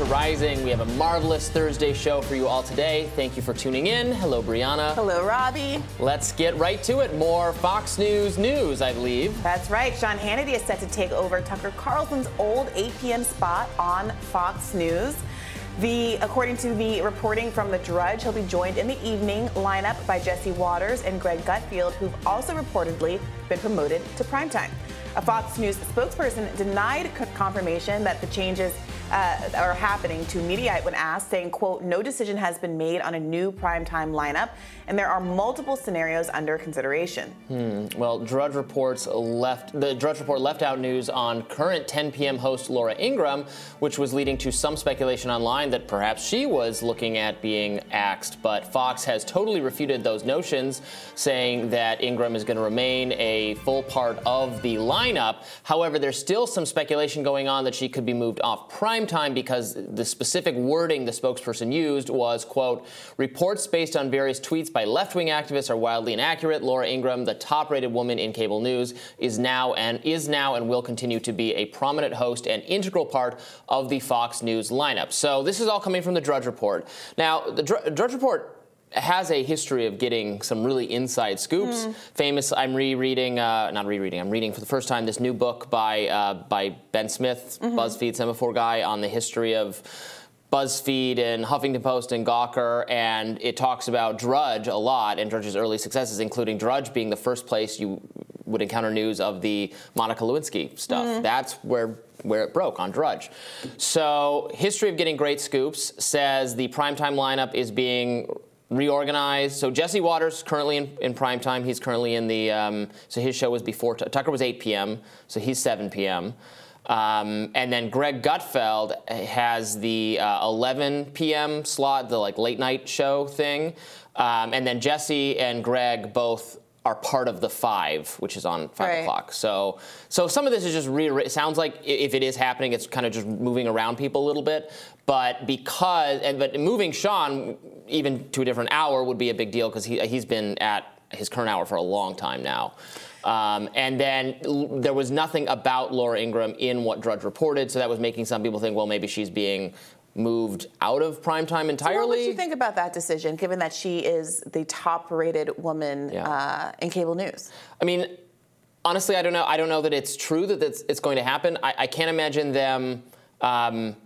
to Rising. We have a marvelous Thursday show for you all today. Thank you for tuning in. Hello, Brianna. Hello, Robby. Let's get right to it. More Fox News news, I believe. That's right. Sean Hannity is set to take over Tucker Carlson's old 8 p.m. spot on Fox News. The, according to the reporting from The Drudge, he'll be joined in the evening lineup by Jesse Watters and Greg Gutfeld, who've also reportedly been promoted to primetime. A Fox News spokesperson denied confirmation that the changes uh, are happening to Mediaite when asked, saying, quote, no decision has been made on a new primetime lineup, and there are multiple scenarios under consideration. Hmm. Well, Drudge reports left the Drudge report left out news on current 10 p.m. host Laura Ingraham, which was leading to some speculation online that perhaps she was looking at being axed. But Fox has totally refuted those notions, saying that Ingraham is going to remain a full part of the lineup. However, there's still some speculation going on that she could be moved off prime time because the specific wording the spokesperson used was, quote, reports based on various tweets by left-wing activists are wildly inaccurate. Laura Ingraham, the top-rated woman in cable news, is now and is now and will continue to be a prominent host and integral part of the Fox News lineup. So this is all coming from the Drudge Report. Now, the Drudge Report has a history of getting some really inside scoops. Mm. Famous, I'm rereading, uh, not rereading, I'm reading for the first time this new book by uh, by Ben Smith, mm-hmm. BuzzFeed Semafor guy, on the history of BuzzFeed and Huffington Post and Gawker, and it talks about Drudge a lot and Drudge's early successes, including Drudge being the first place you would encounter news of the Monica Lewinsky stuff. Mm. That's where where it broke on Drudge. So, history of getting great scoops says the primetime lineup is being reorganized. So Jesse Watters currently in, in prime time. He's currently in the um, so his show was before Tucker was 8 p.m. So he's 7 p.m. Um, and then Greg Gutfeld has the uh, 11 p.m. slot, the like late night show thing. Um, and then Jesse and Greg both are part of the five, which is on five right. o'clock. So, so some of this is just re. It sounds like if it is happening, it's kind of just moving around people a little bit. But because and but moving Sean even to a different hour would be a big deal because he he's been at his current hour for a long time now. Um, and then l- there was nothing about Laura Ingraham in what Drudge reported, so that was making some people think, well, maybe she's being moved out of primetime entirely. So what would you think about that decision, given that she is the top-rated woman yeah. uh, in cable news? I mean, honestly, I don't know. I don't know that it's true that it's, it's going to happen. I, I can't imagine them. Um,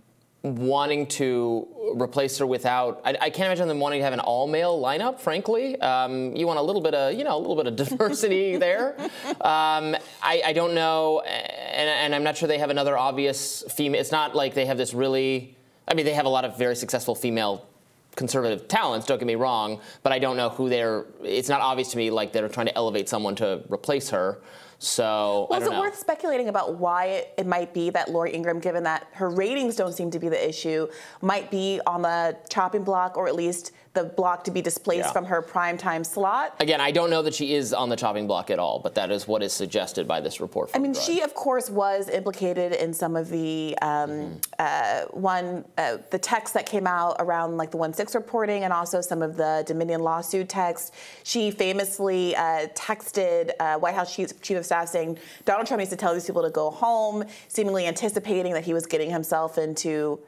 wanting to replace her without I, I, can't imagine them wanting to have an all male lineup frankly um, you want a little bit of you know a little bit of diversity there um, I, I, don't know and, and, i'm not sure they have another obvious female it's not like they have this really I mean, they have a lot of very successful female conservative talents, don't get me wrong, but I don't know who they're. It's not obvious to me like they're trying to elevate someone to replace her. So, well, is it know. worth speculating about why it, it, might be that Laura Ingraham, given that her ratings don't seem to be the issue, might be on the chopping block, or at least the block to be displaced yeah. from her primetime slot. Again, I don't know that she is on the chopping block at all, but that is what is suggested by this report. I mean, she of course was implicated in some of the um, mm-hmm. uh, one uh, the text that came out around like the one six reporting, and also some of the Dominion lawsuit text. She famously uh, texted uh, White House chief, chief of staff saying Donald Trump needs to tell these people to go home, seemingly anticipating that he was getting himself into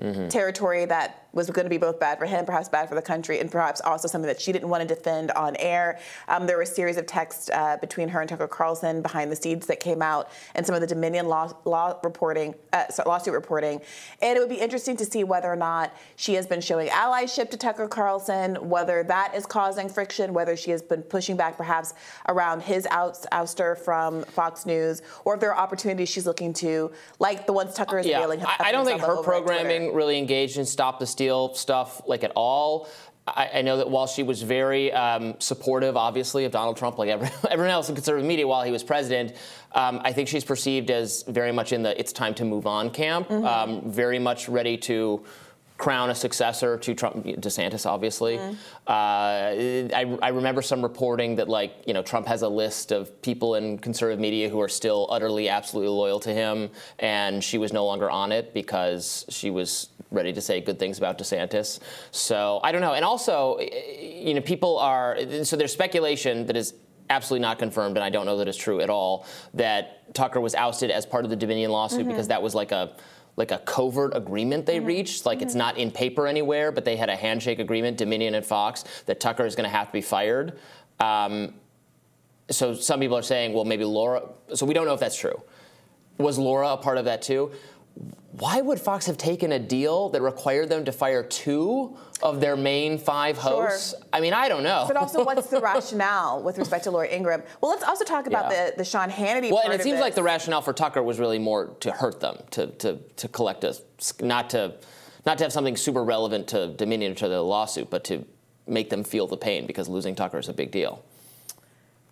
mm-hmm. territory that was going to be both bad for him, perhaps bad for the country, and perhaps also something that she didn't want to defend on air. Um, there were a series of texts uh, between her and Tucker Carlson behind the scenes that came out, and some of the Dominion law, law reporting, uh, lawsuit reporting. And it would be interesting to see whether or not she has been showing allyship to Tucker Carlson, whether that is causing friction, whether she has been pushing back perhaps around his ouster from Fox News, or if there are opportunities she's looking to, like the ones Tucker is yeah. revealing. I, I don't think her programming really engaged in Stop the Steal Stuff like at all. I, I, know that while she was very um, supportive, obviously, of Donald Trump, like every, everyone else in conservative media while he was president, um, I think she's perceived as very much in the "it's time to move on" camp. Mm-hmm. Um, very much ready to crown a successor to Trump, DeSantis, obviously. Mm. Uh, I, I, remember some reporting that, like, you know, Trump has a list of people in conservative media who are still utterly, absolutely loyal to him, and she was no longer on it because she was ready to say good things about DeSantis. So I don't know. And also, you know, people are so there's speculation that is absolutely not confirmed, and I don't know that it's true at all that Tucker was ousted as part of the Dominion lawsuit mm-hmm. because that was like a like a covert agreement they mm-hmm. reached. Like mm-hmm. it's not in paper anywhere, but they had a handshake agreement, Dominion and Fox, that Tucker is going to have to be fired. Um, so some people are saying, well, maybe Laura. So we don't know if that's true. Was Laura a part of that too? Why would Fox have taken a deal that required them to fire two of their main five hosts? Sure. I mean, I don't know. But also, what's the rationale with respect to Laura Ingraham? Well, let's also talk about yeah. the, the Sean Hannity. Well, and it seems like the rationale for Tucker was really more to hurt them, to to to collect us, not to not to have something super relevant to Dominion or to the lawsuit, but to make them feel the pain because losing Tucker is a big deal.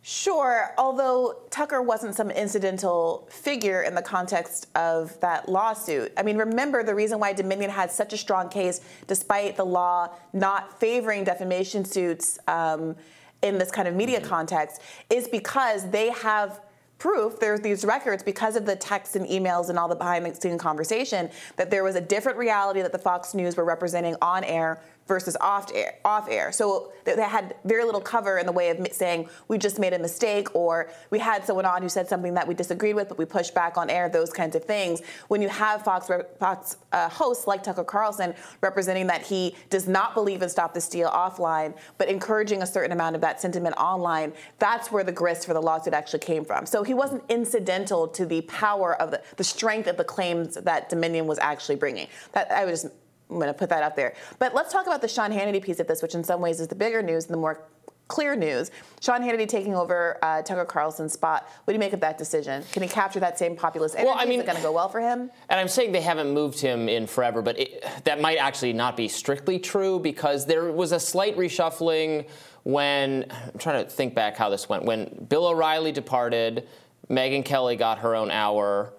Sure, although Tucker wasn't some incidental figure in the context of that lawsuit. I mean, remember the reason why Dominion had such a strong case, despite the law not favoring defamation suits um, in this kind of media mm-hmm. context, is because they have proof there's these records because of the texts and emails and all the behind the scenes conversation that there was a different reality that the Fox News were representing on air versus off air. Off air. So they had very little cover in the way of saying we just made a mistake or we had someone on who said something that we disagreed with, but we pushed back on air. Those kinds of things. When you have Fox, Fox uh, hosts like Tucker Carlson representing that he does not believe in stop the steal offline, but encouraging a certain amount of that sentiment online, that's where the grist for the lawsuit actually came from. So he wasn't incidental to the power of the, the strength of the claims that Dominion was actually bringing. That I would just I'm going to put that out there. But let's talk about the Sean Hannity piece of this, which in some ways is the bigger news and the more clear news. Sean Hannity taking over uh, Tucker Carlson's spot. What do you make of that decision? Can he capture that same populist energy? Well, I mean, is it going to go well for him? And I'm saying they haven't moved him in forever, but it, that might actually not be strictly true because there was a slight reshuffling when I'm trying to think back how this went. When Bill O'Reilly departed, Megyn Kelly got her own hour.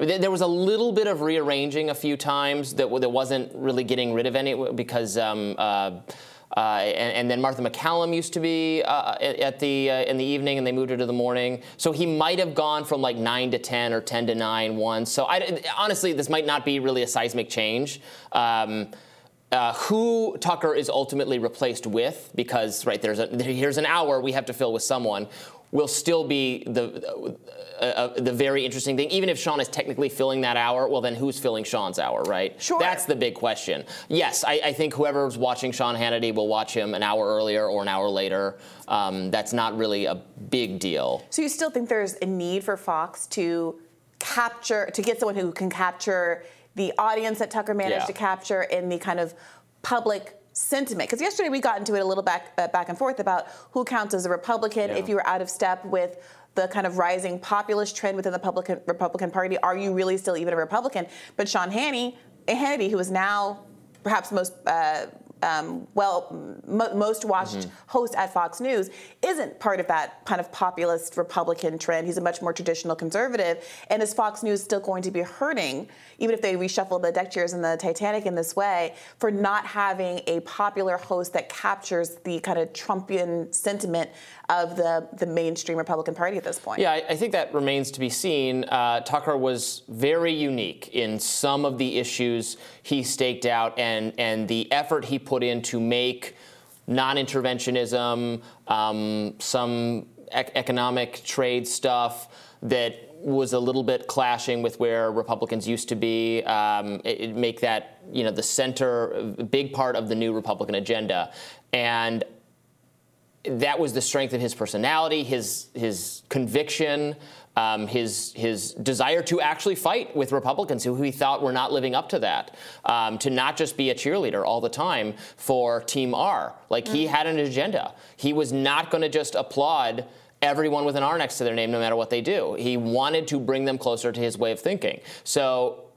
There was a little bit of rearranging a few times that, that wasn't really getting rid of any because. Um, uh, uh, and, and, then Martha MacCallum used to be uh, at the uh, in the evening, and they moved her to the morning. So he might have gone from like nine to ten or ten to nine once. So I, honestly, this might not be really a seismic change. Um, uh, who Tucker is ultimately replaced with, because right there's a, here's an hour we have to fill with someone will still be the uh, the very interesting thing. Even if Sean is technically filling that hour, well, then who's filling Sean's hour, right? Sure. That's the big question. Yes, I, I think whoever's watching Sean Hannity will watch him an hour earlier or an hour later. Um, that's not really a big deal. So you still think there's a need for Fox to capture to get someone who can capture the audience that Tucker managed yeah. to capture in the kind of public sentiment. Because yesterday we got into it a little back uh, back and forth about who counts as a Republican. Yeah. If you were out of step with the kind of rising populist trend within the Republican Republican Party, are you really still even a Republican? But Sean Hannity, Hannity, who is now perhaps most uh, um, well, m- most watched mm-hmm. host at Fox News, isn't part of that kind of populist Republican trend. He's a much more traditional conservative. And is Fox News still going to be hurting, even if they reshuffle the deck chairs in the Titanic in this way, for not having a popular host that captures the kind of Trumpian sentiment of the, the mainstream Republican Party at this point? Yeah, I, I think that remains to be seen. Uh, Tucker was very unique in some of the issues he staked out and, and the effort he put in to make non-interventionism, um, some ec- economic trade stuff that was a little bit clashing with where Republicans used to be. Um, it, it make that you know the center, big part of the new Republican agenda, and that was the strength of his personality, his his conviction um, his his desire to actually fight with Republicans who he thought were not living up to that, um, to not just be a cheerleader all the time for Team R. Like mm-hmm. he had an agenda. He was not going to just applaud everyone with an R next to their name, no matter what they do. He wanted to bring them closer to his way of thinking. So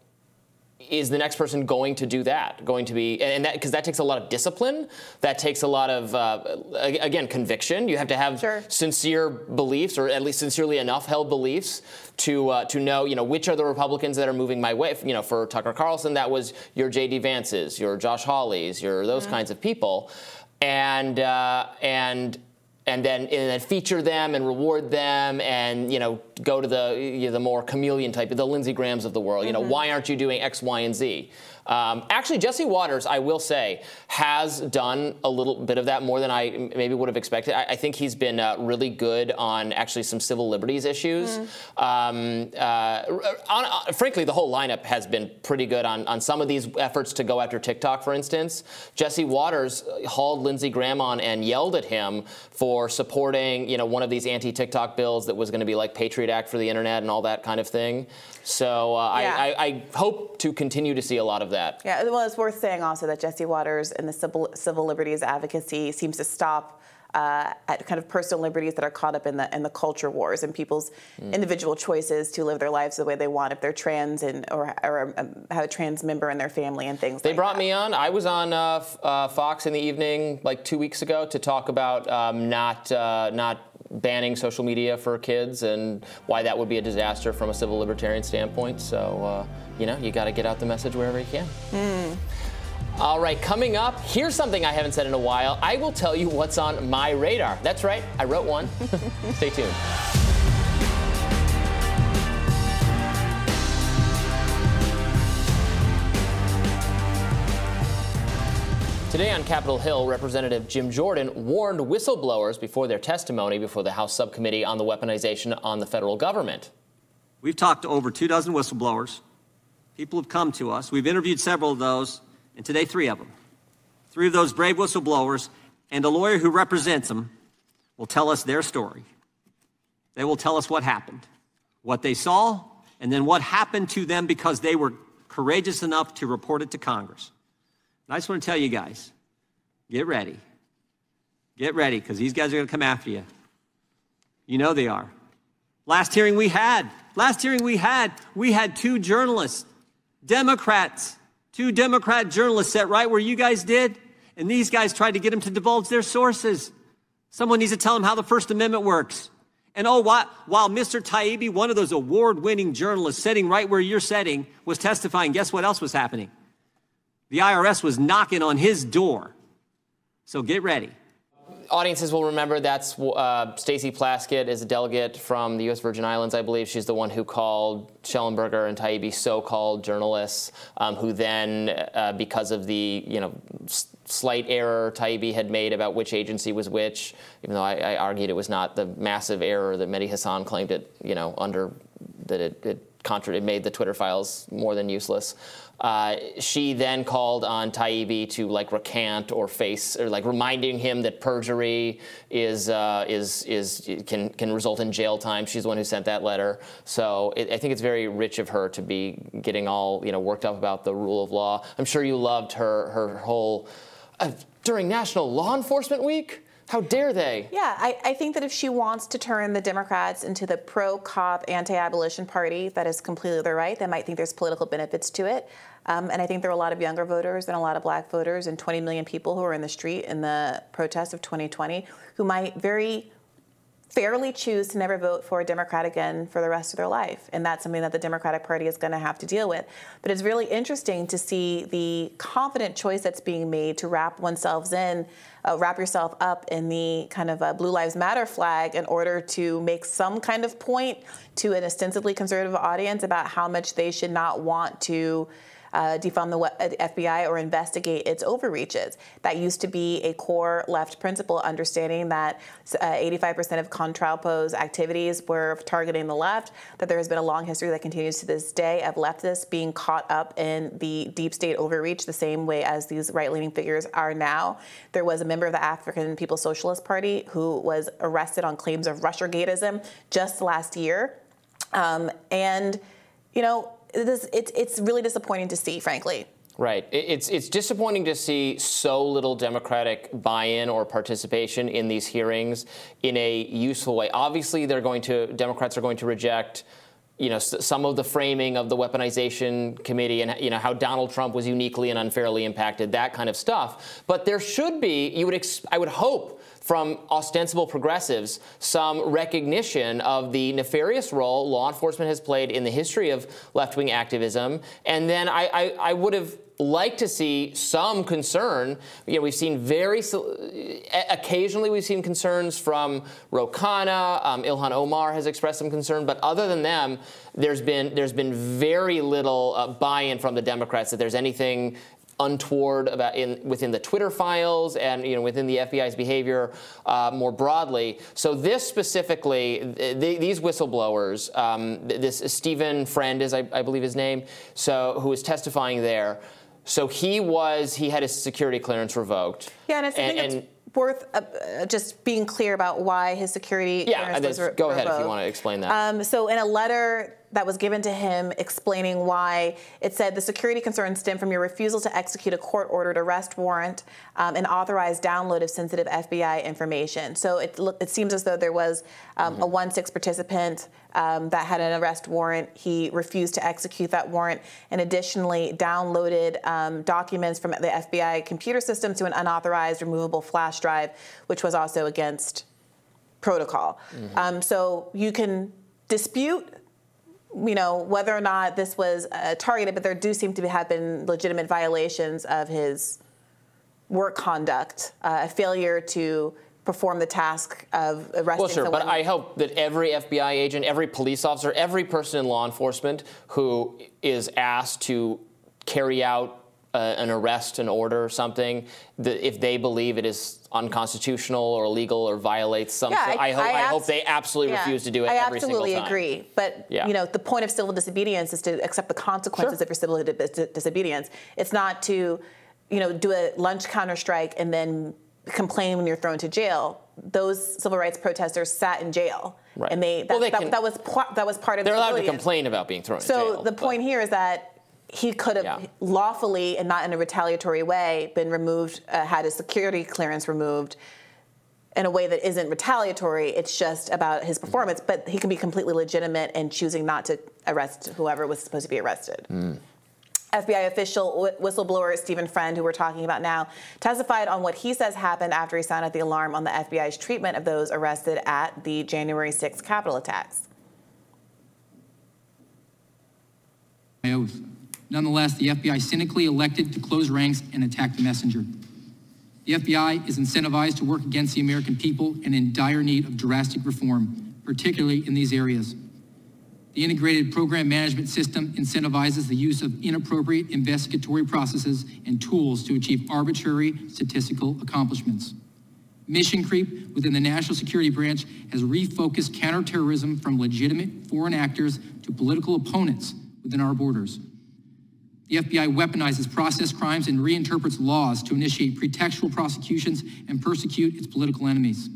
is the next person going to do that? Going to be, and that because that takes a lot of discipline. That takes a lot of, uh, again, conviction. You have to have sure. sincere beliefs, or at least sincerely enough held beliefs to uh, to know, you know, which are the Republicans that are moving my way. You know, for Tucker Carlson, that was your J.D. Vances, your Josh Hawleys, your those mm-hmm. kinds of people, and uh, and and then and then feature them and reward them and you know go to the you know, the more chameleon type the Lindsey Grahams of the world. You know mm-hmm. why aren't you doing X, Y, and Z? Um, actually, Jesse Watters, I will say, has done a little bit of that more than I maybe would have expected. I, I think he's been uh, really good on actually some civil liberties issues. Mm. Um, uh, on, uh, frankly, the whole lineup has been pretty good on, on some of these efforts to go after TikTok, for instance. Jesse Watters hauled Lindsey Graham on and yelled at him for supporting, you know, one of these anti-TikTok bills that was going to be like Patriot Act for the internet and all that kind of thing. So uh, yeah. I, I, I, hope to continue to see a lot of that. Yeah, well, it's worth saying also that Jesse Watters and the civil, civil liberties advocacy seems to stop uh, at kind of personal liberties that are caught up in the in the culture wars and people's mm. individual choices to live their lives the way they want if they're trans and or, or um, have a trans member in their family and things. They like brought that. me on. I was on uh, uh, Fox in the evening like two weeks ago to talk about um, not uh, not banning social media for kids and why that would be a disaster from a civil libertarian standpoint. So, uh, you know, you got to get out the message wherever you can. Mm. All right, coming up, here's something I haven't said in a while. I will tell you what's on my radar. That's right, I wrote one. Stay tuned. Today on Capitol Hill, Representative Jim Jordan warned whistleblowers before their testimony before the House Subcommittee on the Weaponization on the Federal Government. We've talked to over two dozen whistleblowers. People have come to us. We've interviewed several of those, and today, three of them. Three of those brave whistleblowers and a lawyer who represents them will tell us their story. They will tell us what happened, what they saw, and then what happened to them because they were courageous enough to report it to Congress. I just want to tell you guys get ready. Get ready because these guys are going to come after you. You know they are. Last hearing we had, last hearing we had, we had two journalists, Democrats, two Democrat journalists sat right where you guys did, and these guys tried to get them to divulge their sources. Someone needs to tell them how the First Amendment works. And oh, while, while Mr. Taibbi, one of those award winning journalists sitting right where you're sitting, was testifying, guess what else was happening? The IRS was knocking on his door. So get ready. Audiences will remember that's uh, Stacey Plaskett is a delegate from the U.S. Virgin Islands, I believe. She's the one who called Shellenberger and Taibbi so-called journalists, um, who then, uh, because of the you know s- slight error Taibbi had made about which agency was which, even though I, I argued it was not the massive error that Mehdi Hasan claimed it, you know, under that it, it contra- it made the Twitter files more than useless. Uh, she then called on Taibbi to like recant or face or like reminding him that perjury is uh, is is can can result in jail time. She's the one who sent that letter. So it, I think it's very rich of her to be getting all you know worked up about the rule of law. I'm sure you loved her her whole uh, during National Law Enforcement Week. How dare they? Yeah, I, I, think that if she wants to turn the Democrats into the pro cop, anti abolition party, that is completely their right. They might think there's political benefits to it. Um, and I think there are a lot of younger voters and a lot of black voters and 20 million people who are in the street in the protest of 2020 who might very fairly choose to never vote for a Democrat again for the rest of their life. And that's something that the Democratic Party is going to have to deal with. But it's really interesting to see the confident choice that's being made to wrap oneself in, uh, wrap yourself up in the kind of uh, Blue Lives Matter flag in order to make some kind of point to an ostensibly conservative audience about how much they should not want to uh, defund the FBI or investigate its overreaches. That used to be a core left principle, understanding that uh, 85% of COINTELPRO's activities were targeting the left, that there has been a long history that continues to this day of leftists being caught up in the deep state overreach the same way as these right leaning figures are now. There was a member of the African People's Socialist Party who was arrested on claims of Russiagate just last year. Um, and, you know, this, it, it's really disappointing to see, frankly. Right. It's it's disappointing to see so little Democratic buy-in or participation in these hearings in a useful way. Obviously, they're going to Democrats are going to reject you know some of the framing of the weaponization committee and you know how Donald Trump was uniquely and unfairly impacted that kind of stuff but there should be you would ex- I would hope from ostensible progressives some recognition of the nefarious role law enforcement has played in the history of left wing activism. And then I, I, I would have like to see some concern. You know, we've seen very occasionally we've seen concerns from Ro Khanna. Um, Ilhan Omar has expressed some concern, but other than them, there's been there's been very little uh, buy-in from the Democrats that there's anything untoward about in within the Twitter files and you know within the FBI's behavior uh, more broadly. So this specifically, th- these whistleblowers, um, this Stephen Friend is I, I, believe his name, so who is testifying there. So he was he had his security clearance revoked. Yeah, and I think and, it's worth uh, just being clear about why his security yeah, clearance was re- go ahead if you want to explain that. Um, so in a letter that was given to him explaining why it said the security concerns stem from your refusal to execute a court ordered arrest warrant um, and authorized download of sensitive FBI information. So it, it seems as though there was um, mm-hmm. a 1 6 participant um, that had an arrest warrant. He refused to execute that warrant and additionally downloaded um, documents from the FBI computer system to an unauthorized removable flash drive, which was also against protocol. Mm-hmm. Um, so you can dispute you know, whether or not this was uh, targeted, but there do seem to have been legitimate violations of his work conduct, uh, a failure to perform the task of arresting well, sure, someone. but I hope that every FBI agent, every police officer, every person in law enforcement who is asked to carry out uh, an arrest, an order, or something, that if they believe it is unconstitutional or illegal or violates something, yeah, I, I, hope, I, I hope they absolutely yeah, refuse to do it I every absolutely agree. But yeah. you know, the point of civil disobedience is to accept the consequences sure. of your civil disobedience. It's not to, you know, do a lunch counter strike and then complain when you're thrown to jail. Those civil rights protesters sat in jail, right. and they that, well, they that, can, that was that was part of. They're allowed to complain about being thrown. So jail, the point here is that he could have yeah. lawfully and not in a retaliatory way been removed, uh, had his security clearance removed in a way that isn't retaliatory. It's just about his performance. But he can be completely legitimate in choosing not to arrest whoever was supposed to be arrested. Mm. FBI official whistleblower Stephen Friend, who we're talking about now, testified on what he says happened after he sounded the alarm on the FBI's treatment of those arrested at the January 6th Capitol attacks. oath. Nonetheless, the FBI cynically elected to close ranks and attack the messenger. The FBI is incentivized to work against the American people and in dire need of drastic reform, particularly in these areas. The integrated program management system incentivizes the use of inappropriate investigatory processes and tools to achieve arbitrary statistical accomplishments. Mission creep within the National Security Branch has refocused counterterrorism from legitimate foreign actors to political opponents within our borders. The FBI weaponizes process crimes and reinterprets laws to initiate pretextual prosecutions and persecute its political enemies.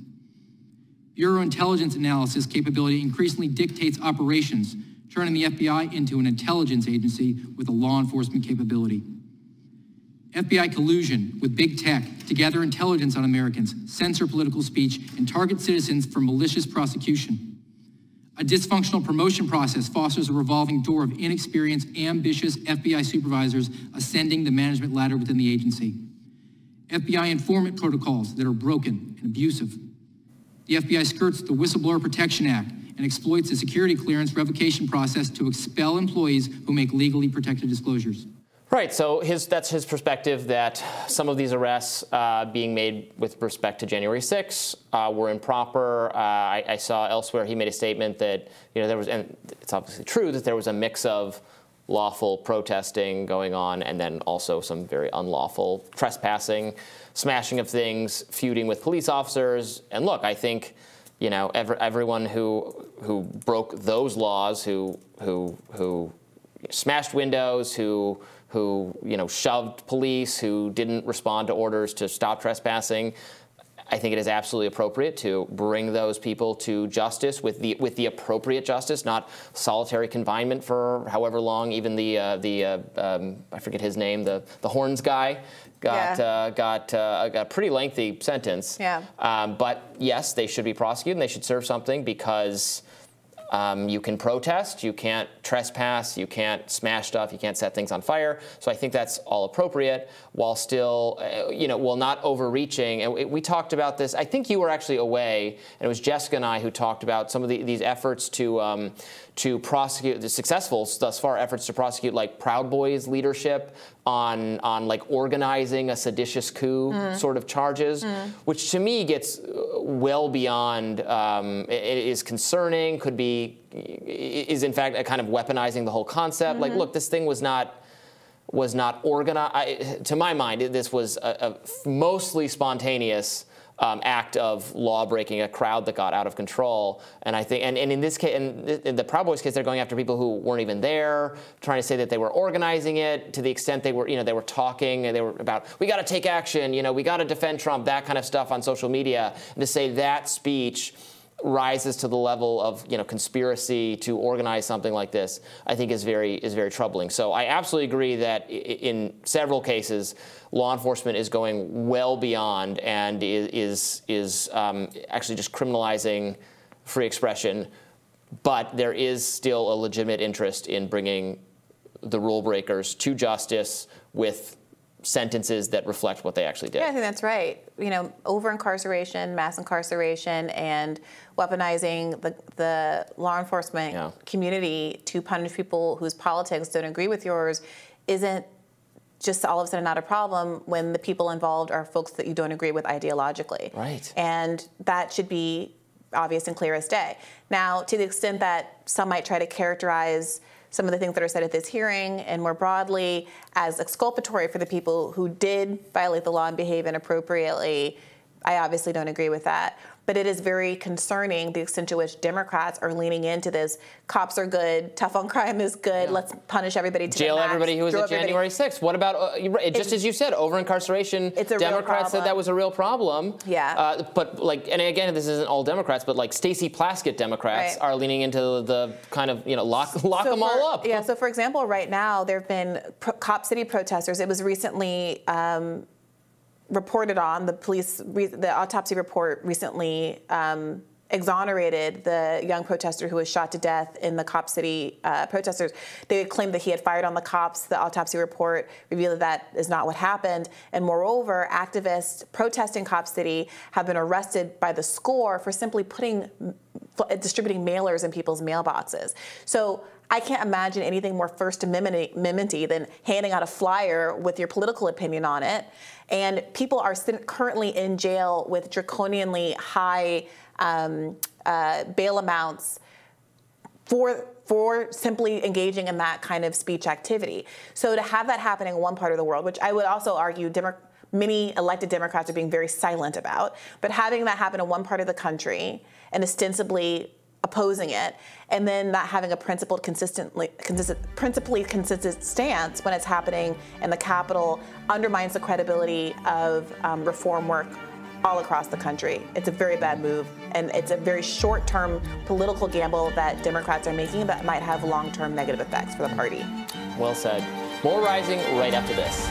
Bureau intelligence analysis capability increasingly dictates operations, turning the FBI into an intelligence agency with a law enforcement capability. FBI collusion with big tech to gather intelligence on Americans, censor political speech, and target citizens for malicious prosecution. A dysfunctional promotion process fosters a revolving door of inexperienced, ambitious FBI supervisors ascending the management ladder within the agency. FBI informant protocols that are broken and abusive. The FBI skirts the Whistleblower Protection Act and exploits the security clearance revocation process to expel employees who make legally protected disclosures. Right. So his, that's his perspective that some of these arrests uh, being made with respect to January 6 uh, were improper. Uh, I, I, saw elsewhere he made a statement that you know there was, and it's obviously true that there was a mix of lawful protesting going on, and then also some very unlawful trespassing, smashing of things, feuding with police officers. And look, I think you know every, everyone who who broke those laws, who who who smashed windows, who who you know shoved police, who didn't respond to orders to stop trespassing. I think it is absolutely appropriate to bring those people to justice with the with the appropriate justice, not solitary confinement for however long. Even the uh, the uh, um, I forget his name, the the horns guy got yeah. uh, got uh, got a pretty lengthy sentence. Yeah. Um, but yes, they should be prosecuted and they should serve something because um, you can protest, you can't trespass, you can't smash stuff, you can't set things on fire. So I think that's all appropriate, while still, uh, you know, while not overreaching. And we, talked about this. I think you were actually away, and it was Jessica and I who talked about some of the, these efforts to um, to prosecute the successful thus far efforts to prosecute like Proud Boys leadership on on like organizing a seditious coup Mm. sort of charges, which to me gets uh, well beyond um, i- i- is concerning. Could be is in fact a kind of weaponizing the whole concept. Mm-hmm. Like, look, this thing was not was not organized. To my mind, this was a, a mostly spontaneous um, act of law breaking, a crowd that got out of control. And I think, and, and in this case, in, th- in the Proud Boys case, they're going after people who weren't even there, trying to say that they were organizing it to the extent they were, you know, they were talking and they were about, we got to take action, you know, we got to defend Trump, that kind of stuff on social media. And to say that speech rises to the level of you know conspiracy to organize something like this, I think is very is very troubling. So I absolutely agree that in several cases, law enforcement is going well beyond and is is um, actually just criminalizing free expression. But there is still a legitimate interest in bringing the rule breakers to justice with sentences that reflect what they actually did. Yeah, I think that's right. You know, over incarceration, mass incarceration, and weaponizing the, the law enforcement Yeah. community to punish people whose politics don't agree with yours isn't just all of a sudden not a problem when the people involved are folks that you don't agree with ideologically. Right. And that should be obvious and clear as day. Now, to the extent that some might try to characterize some of the things that are said at this hearing and more broadly as exculpatory for the people who did violate the law and behave inappropriately, I obviously don't agree with that. But it is very concerning the extent to which Democrats are leaning into this cops are good, tough on crime is good, let's punish everybody to the jail max, everybody who was at January 6th. What about, uh, just as you said, over incarceration? It's a Democrats said that was a real problem. Yeah. Uh, but like, and again, this isn't all Democrats, but like Stacey Plaskett Democrats Right. are leaning into the kind of, you know, lock, lock So them for- all up. Yeah. So, for example, right now there have been pro- Cop City protesters. It was recently um, reported on the police. The autopsy report recently um, exonerated the young protester who was shot to death in the Cop City uh, protesters. They claimed that he had fired on the cops. The autopsy report revealed that that is not what happened. And moreover, activists protesting Cop City have been arrested by the score for simply putting distributing mailers in people's mailboxes. So I can't imagine anything more First Amendment than handing out a flyer with your political opinion on it. And people are currently in jail with draconianly high um, uh, bail amounts for for simply engaging in that kind of speech activity. So to have that happening in one part of the world, which I would also argue Demo- many elected Democrats are being very silent about, but having that happen in one part of the country and ostensibly opposing it, and then not having a principled, consistently, consistent, principally consistent stance when it's happening in the capital undermines the credibility of um, reform work all across the country. It's a very bad move, and it's a very short term political gamble that Democrats are making that might have long term negative effects for the party. Well said. More rising right after this.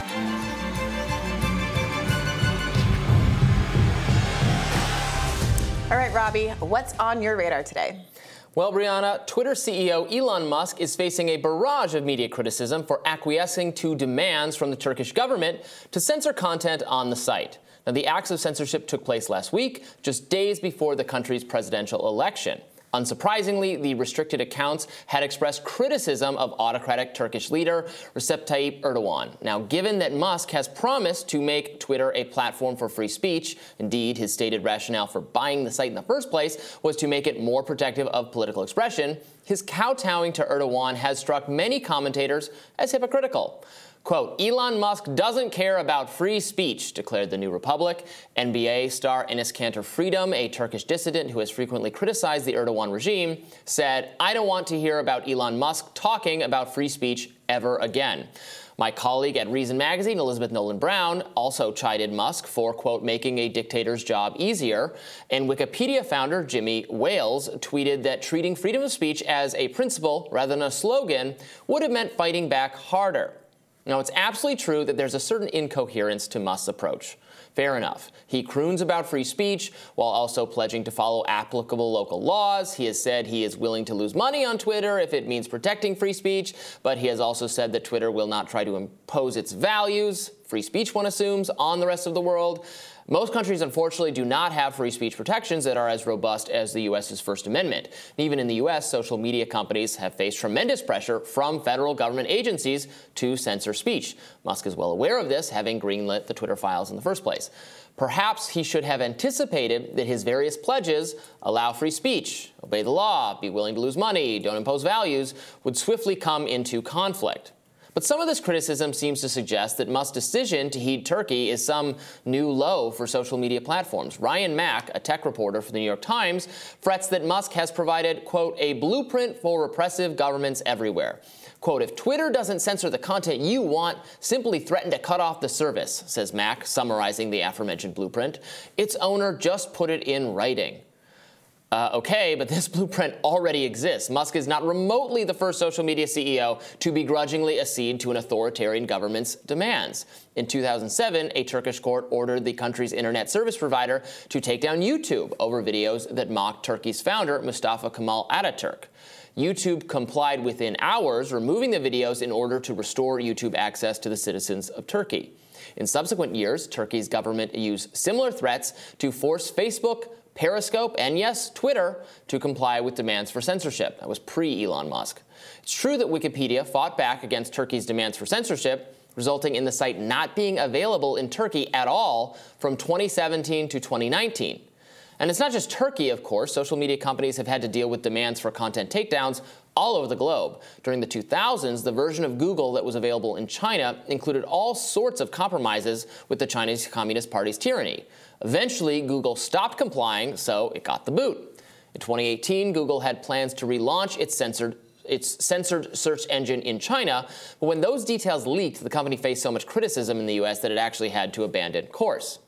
All right, Robby, what's on your radar today? Well, Brianna, Twitter CEO Elon Musk is facing a barrage of media criticism for acquiescing to demands from the Turkish government to censor content on the site. Now, the acts of censorship took place last week, just days before the country's presidential election. Unsurprisingly, the restricted accounts had expressed criticism of autocratic Turkish leader Recep Tayyip Erdogan. Now, given that Musk has promised to make Twitter a platform for free speech, indeed, his stated rationale for buying the site in the first place was to make it more protective of political expression, his kowtowing to Erdogan has struck many commentators as hypocritical. Quote, Elon Musk doesn't care about free speech, declared the New Republic. NBA star Enes Kanter Freedom, a Turkish dissident who has frequently criticized the Erdogan regime, said, I don't want to hear about Elon Musk talking about free speech ever again. My colleague at Reason Magazine, Elizabeth Nolan Brown, also chided Musk for, quote, making a dictator's job easier. And Wikipedia founder Jimmy Wales tweeted that treating freedom of speech as a principle rather than a slogan would have meant fighting back harder. Now, it's absolutely true that there's a certain incoherence to Musk's approach. Fair enough. He croons about free speech while also pledging to follow applicable local laws. He has said he is willing to lose money on Twitter if it means protecting free speech, but he has also said that Twitter will not try to impose its values. free speech, one assumes, on the rest of the world. Most countries, unfortunately, do not have free speech protections that are as robust as the U.S.'s First Amendment. even in the U.S., social media companies have faced tremendous pressure from federal government agencies to censor speech. Musk is well aware of this, having greenlit the Twitter files in the first place. Perhaps he should have anticipated that his various pledges allow free speech, obey the law, be willing to lose money, don't impose values would swiftly come into conflict. But some of this criticism seems to suggest that Musk's decision to heed Turkey is some new low for social media platforms. Ryan Mac, a tech reporter for the New York Times, frets that Musk has provided, quote, a blueprint for repressive governments everywhere. Quote, if Twitter doesn't censor the content you want, simply threaten to cut off the service, says Mac, summarizing the aforementioned blueprint. Its owner just put it in writing. Uh, okay, but this blueprint already exists. Musk is not remotely the first social media CEO to begrudgingly accede to an authoritarian government's demands. In 2007, a Turkish court ordered the country's internet service provider to take down YouTube over videos that mocked Turkey's founder, Mustafa Kemal Ataturk. YouTube complied within hours, removing the videos in order to restore YouTube access to the citizens of Turkey. In subsequent years, Turkey's government used similar threats to force Facebook, Periscope, and yes, Twitter to comply with demands for censorship. That was pre Elon Musk. It's true that Wikipedia fought back against Turkey's demands for censorship, resulting in the site not being available in Turkey at all from 2017 to 2019. And it's not just Turkey, of course. Social media companies have had to deal with demands for content takedowns all over the globe. During the 2000s, the version of Google that was available in China included all sorts of compromises with the Chinese Communist Party's tyranny. Eventually, Google stopped complying, so it got the boot. In 2018, Google had plans to relaunch its censored its censored search engine in China, but when those details leaked, the company faced so much criticism in the US that it actually had to abandon course.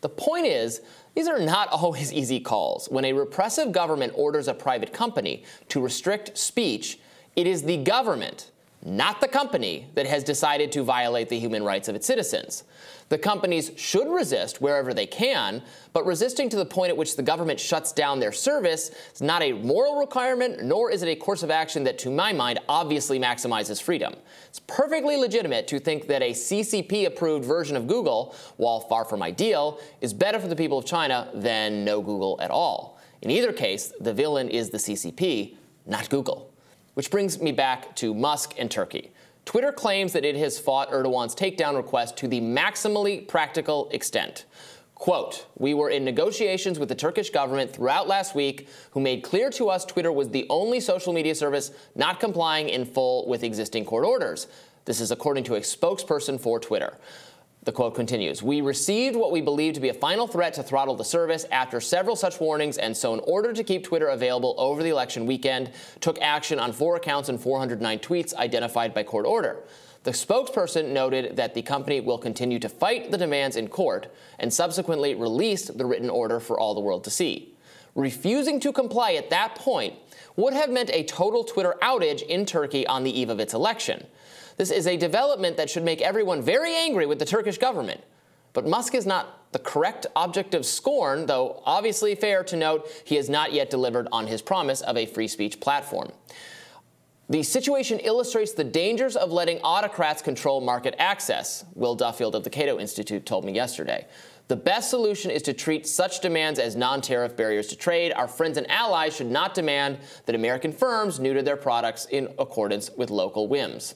The point is, these are not always easy calls. When a repressive government orders a private company to restrict speech, it is the government, not the company, that has decided to violate the human rights of its citizens. The companies should resist wherever they can, but resisting to the point at which the government shuts down their service is not a moral requirement, nor is it a course of action that, to my mind, obviously maximizes freedom. It's perfectly legitimate to think that a CCP approved version of Google, while far from ideal, is better for the people of China than no Google at all. In either case, the villain is the CCP, not Google. Which brings me back to Musk and Turkey. Twitter claims that it has fought Erdogan's takedown request to the maximally practical extent. Quote, we were in negotiations with the Turkish government throughout last week, who made clear to us Twitter was the only social media service not complying in full with existing court orders. This is according to a spokesperson for Twitter. The quote continues We received what we believe to be a final threat to throttle the service after several such warnings, and so, in order to keep Twitter available over the election weekend, took action on four accounts and 409 tweets identified by court order. The spokesperson noted that the company will continue to fight the demands in court and subsequently released the written order for all the world to see. Refusing to comply at that point would have meant a total Twitter outage in Turkey on the eve of its election. This is a development that should make everyone very angry with the Turkish government. But Musk is not the correct object of scorn, though obviously fair to note he has not yet delivered on his promise of a free speech platform. The situation illustrates the dangers of letting autocrats control market access, Will Duffield of the Cato Institute told me yesterday. The best solution is to treat such demands as non tariff barriers to trade. Our friends and allies should not demand that American firms neuter their products in accordance with local whims.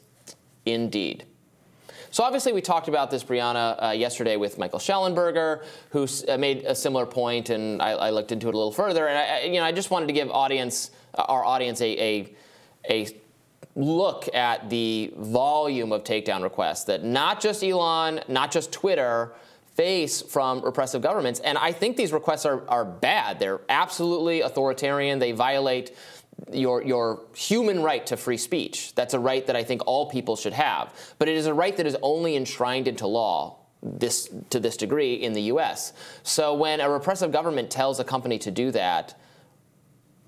Indeed. So obviously, we talked about this, Brianna, uh, yesterday with Michael Shellenberger, who uh, made a similar point, and I, I, looked into it a little further. And I, you know, I just wanted to give audience, uh, our audience, a, a, a look at the volume of takedown requests that not just Elon, not just Twitter face from repressive governments. And I think these requests are, are bad. They're absolutely authoritarian. They violate your, your human right to free speech. That's a right that I think all people should have. But it is a right that is only enshrined into law this, to this degree in the US. So when a repressive government tells a company to do that,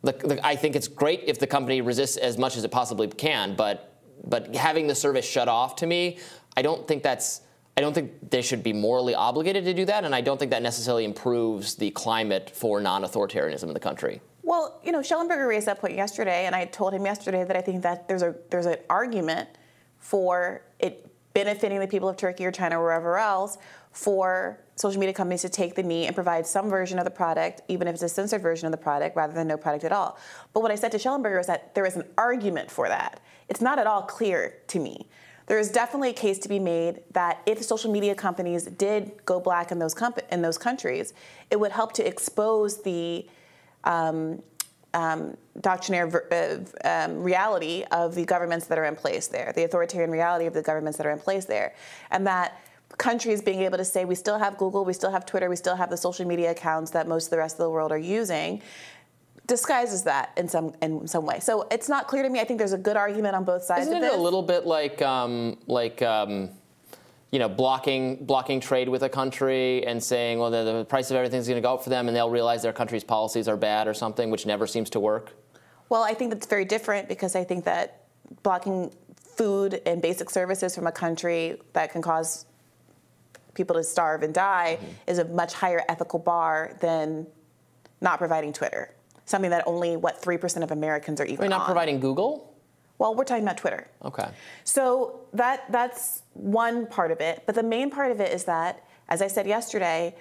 the, the, I think it's great if the company resists as much as it possibly can, but, but having the service shut off to me, I don't think that's. I don't think they should be morally obligated to do that, and I don't think that necessarily improves the climate for non authoritarianism in the country. Well, you know, Shellenberger raised that point yesterday, and I told him yesterday that I think that there's a there's an argument for it benefiting the people of Turkey or China or wherever else for social media companies to take the knee and provide some version of the product, even if it's a censored version of the product, rather than no product at all. But what I said to Shellenberger is that there is an argument for that. It's not at all clear to me. There is definitely a case to be made that if social media companies did go black in those comp- in those countries, it would help to expose the um, um, doctrinaire uh, um, reality of the governments that are in place there, the authoritarian reality of the governments that are in place there, and that countries being able to say we still have Google, we still have Twitter, we still have the social media accounts that most of the rest of the world are using, disguises that in some in some way. So it's not clear to me. I think there's a good argument on both sides Isn't of it a little bit like um, like um, you know blocking blocking trade with a country and saying well the, the price of everything's going to go up for them and they'll realize their country's policies are bad or something, which never seems to work. Well, I think that's very different because I think that blocking food and basic services from a country that can cause people to starve and die mm-hmm. is a much higher ethical bar than not providing Twitter something that only what three percent of Americans are even. We're not on. providing Google. Well, we're talking about Twitter. Okay. So that that's one part of it, but the main part of it is that, as I said yesterday,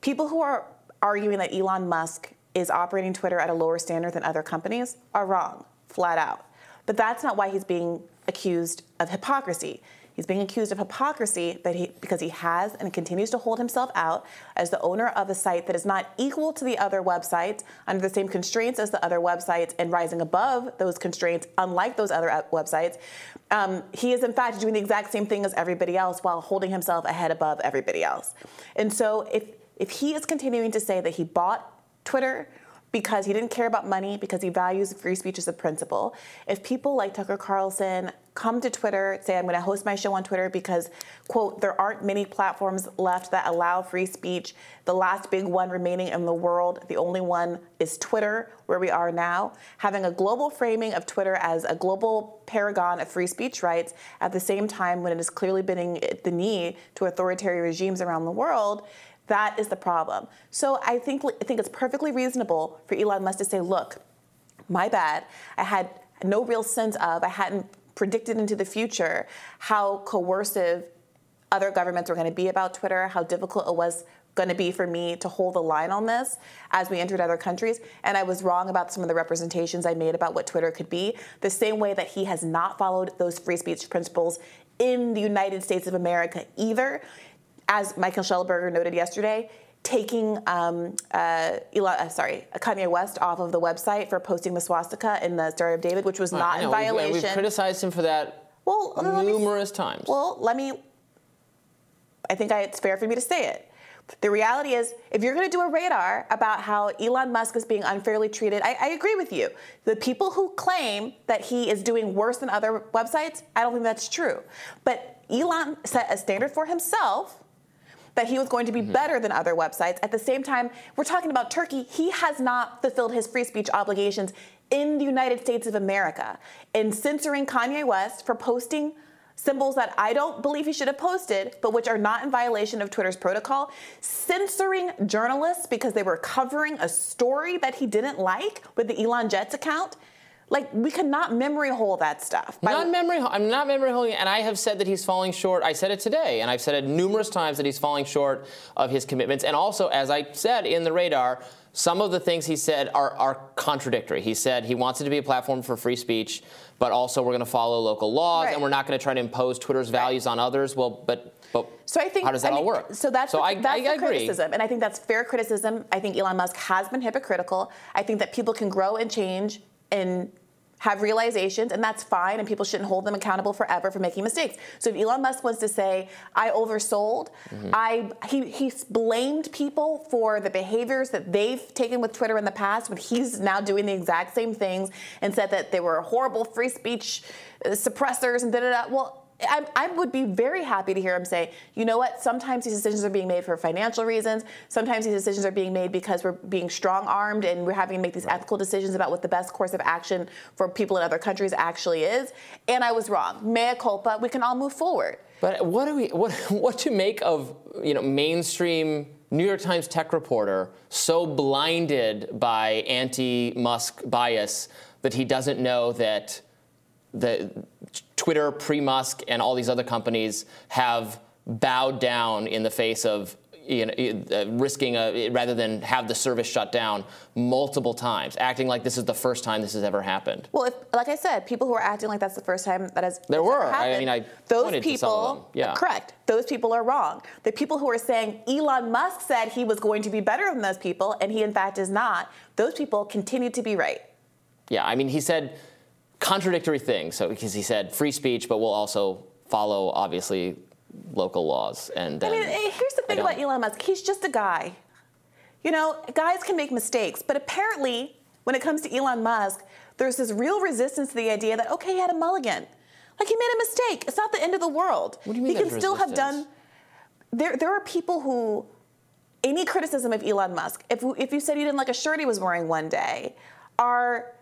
people who are arguing that Elon Musk is operating Twitter at a lower standard than other companies are wrong, flat out. But that's not why he's being accused of hypocrisy. He's being accused of hypocrisy he, because he has and continues to hold himself out as the owner of a site that is not equal to the other websites, under the same constraints as the other websites, and rising above those constraints, unlike those other websites. Um, he is, in fact, doing the exact same thing as everybody else while holding himself ahead above everybody else. And so, if, if he is continuing to say that he bought Twitter, because he didn't care about money, because he values free speech as a principle. If people like Tucker Carlson come to Twitter, say, I'm going to host my show on Twitter because, quote, there aren't many platforms left that allow free speech. The last big one remaining in the world, the only one is Twitter, where we are now. Having a global framing of Twitter as a global paragon of free speech rights at the same time when it is clearly bending the knee to authoritarian regimes around the world. That is the problem. So I think I think it's perfectly reasonable for Elon Musk to say, "Look, my bad. I had no real sense of. I hadn't predicted into the future how coercive other governments were going to be about Twitter, how difficult it was going to be for me to hold the line on this as we entered other countries. And I was wrong about some of the representations I made about what Twitter could be, the same way that he has not followed those free speech principles in the United States of America either. As Michael Shellenberger noted yesterday, taking um, uh, Elon, uh, sorry, Kanye West off of the website for posting the swastika in the Star of David, which was not in violation. We've, we've, criticized him for that well, numerous me, times. Well, let me. I think I, it's fair for me to say it. The reality is, if you're going to do a radar about how Elon Musk is being unfairly treated, I, I, agree with you. The people who claim that he is doing worse than other websites, I don't think that's true. But Elon set a standard for himself that he was going to be mm-hmm. better than other websites. At the same time, we're talking about Turkey. He has not fulfilled his free speech obligations in the United States of America in censoring Kanye West for posting symbols that I don't believe he should have posted, but which are not in violation of Twitter's protocol, censoring journalists because they were covering a story that he didn't like with the Elon Jets account. Like we cannot memory hole that stuff. Not memory. I'm not memory holding, and I have said that he's falling short. I said it today, and I've said it numerous times that he's falling short of his commitments. And also, as I said in the radar, some of the things he said are, are contradictory. He said he wants it to be a platform for free speech, but also we're going to follow local laws, right. and we're not going to try to impose Twitter's values right. on others. Well, but but so I think how does that I mean, all work? So that's so the, I, that's I, the I criticism, and I think that's fair criticism. I think Elon Musk has been hypocritical. I think that people can grow and change and have realizations, and that's fine, and people shouldn't hold them accountable forever for making mistakes. So if Elon Musk wants to say, I oversold, mm-hmm. I he he's blamed people for the behaviors that they've taken with Twitter in the past, when he's now doing the exact same things and said that they were horrible free speech uh, suppressors and da da da. Well, I, I, would be very happy to hear him say, you know what, sometimes these decisions are being made for financial reasons. Sometimes these decisions are being made because we're being strong armed and we're having to make these right. ethical decisions about what the best course of action for people in other countries actually is. And I was wrong. Mea culpa, we can all move forward. But what do we what what to make of you know mainstream New York Times tech reporter so blinded by anti-Musk bias that he doesn't know that the Twitter, pre Musk, and all these other companies have bowed down in the face of you know, uh, risking a, rather than have the service shut down multiple times, acting like this is the first time this has ever happened. Well, if, like I said, people who are acting like that's the first time that has there were. Happened, I mean, I those people, yeah. correct. Those people are wrong. The people who are saying Elon Musk said he was going to be better than those people, and he in fact is not. Those people continue to be right. Yeah, I mean, he said contradictory things. So because he said free speech, but we'll also follow obviously local laws. And I mean, eh, here's the thing about Elon Musk. He's just a guy. You know, guys can make mistakes, but apparently, when it comes to Elon Musk, there's this real resistance to the idea that okay, he had a mulligan, like he made a mistake. It's not the end of the world. What do you mean? He can still resistance? have done. There, there are people who, any criticism of Elon Musk, if if you said you didn't like a shirt he was wearing one day, are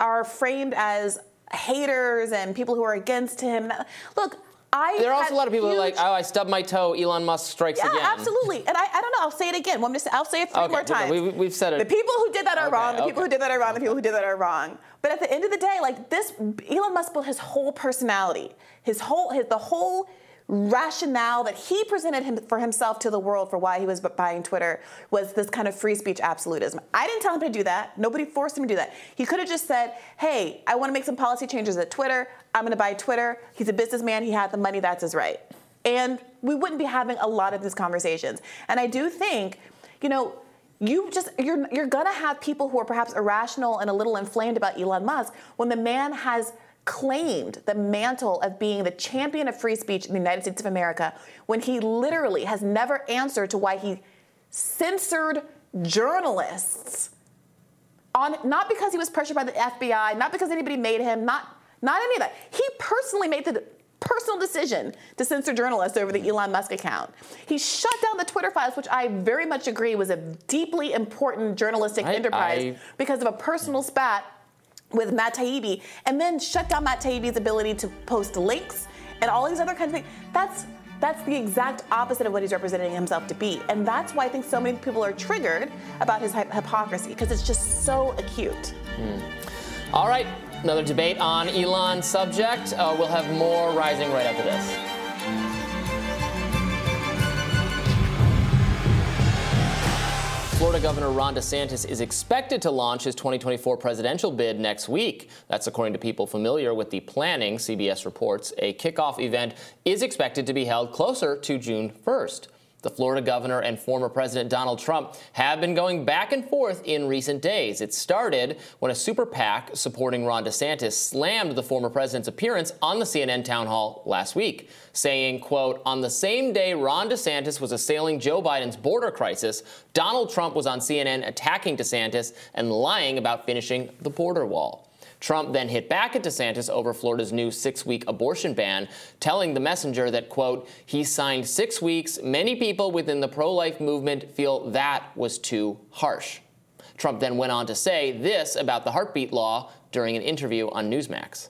are framed as haters and people who are against him. Look, I there are also a lot of people huge... who are like, oh, I stubbed my toe. Elon Musk strikes yeah, again. Yeah, absolutely. And I, I don't know. I'll say it again. Well, I'll say it three okay, more times. We, have said it. The people who did that are okay, wrong. The okay. people who did that are wrong. The people who did that are wrong. But at the end of the day, like this, Elon Musk built his whole personality, his whole, his the whole rationale that he presented him for himself to the world for why he was buying Twitter was this kind of free speech absolutism. I didn't tell him to do that. Nobody forced him to do that. He could have just said, "Hey, I want to make some policy changes at Twitter. I'm going to buy Twitter." He's a businessman. He had the money. That's his right. And we wouldn't be having a lot of these conversations. And I do think, you know, you just you're you're going to have people who are perhaps irrational and a little inflamed about Elon Musk when the man has claimed the mantle of being the champion of free speech in the United States of America when he literally has never answered to why he censored journalists on not because he was pressured by the FBI, not because anybody made him, not not any of that. He personally made the personal decision to censor journalists over the Elon Musk account. He shut down the Twitter files, which I very much agree was a deeply important journalistic I, enterprise I, because of a personal spat with Matt Taibbi and then shut down Matt Taibbi's ability to post links and all these other kinds of things. That's that's the exact opposite of what he's representing himself to be. And that's why I think so many people are triggered about his hypocrisy, because it's just so acute. Mm. All right, another debate on Elon's subject. Uh, we'll have more rising right after this. Florida Governor Ron DeSantis is expected to launch his 2024 presidential bid next week. That's according to people familiar with the planning, CBS reports. A kickoff event is expected to be held closer to June 1st. The Florida governor and former President Donald Trump have been going back and forth in recent days. It started when a super PAC supporting Ron DeSantis slammed the former president's appearance on the CNN town hall last week, saying, quote, on the same day Ron DeSantis was assailing Joe Biden's border crisis, Donald Trump was on CNN attacking DeSantis and lying about finishing the border wall. Trump then hit back at DeSantis over Florida's new six week abortion ban, telling the messenger that, quote, he signed six weeks. Many people within the pro life movement feel that was too harsh. Trump then went on to say this about the heartbeat law during an interview on Newsmax.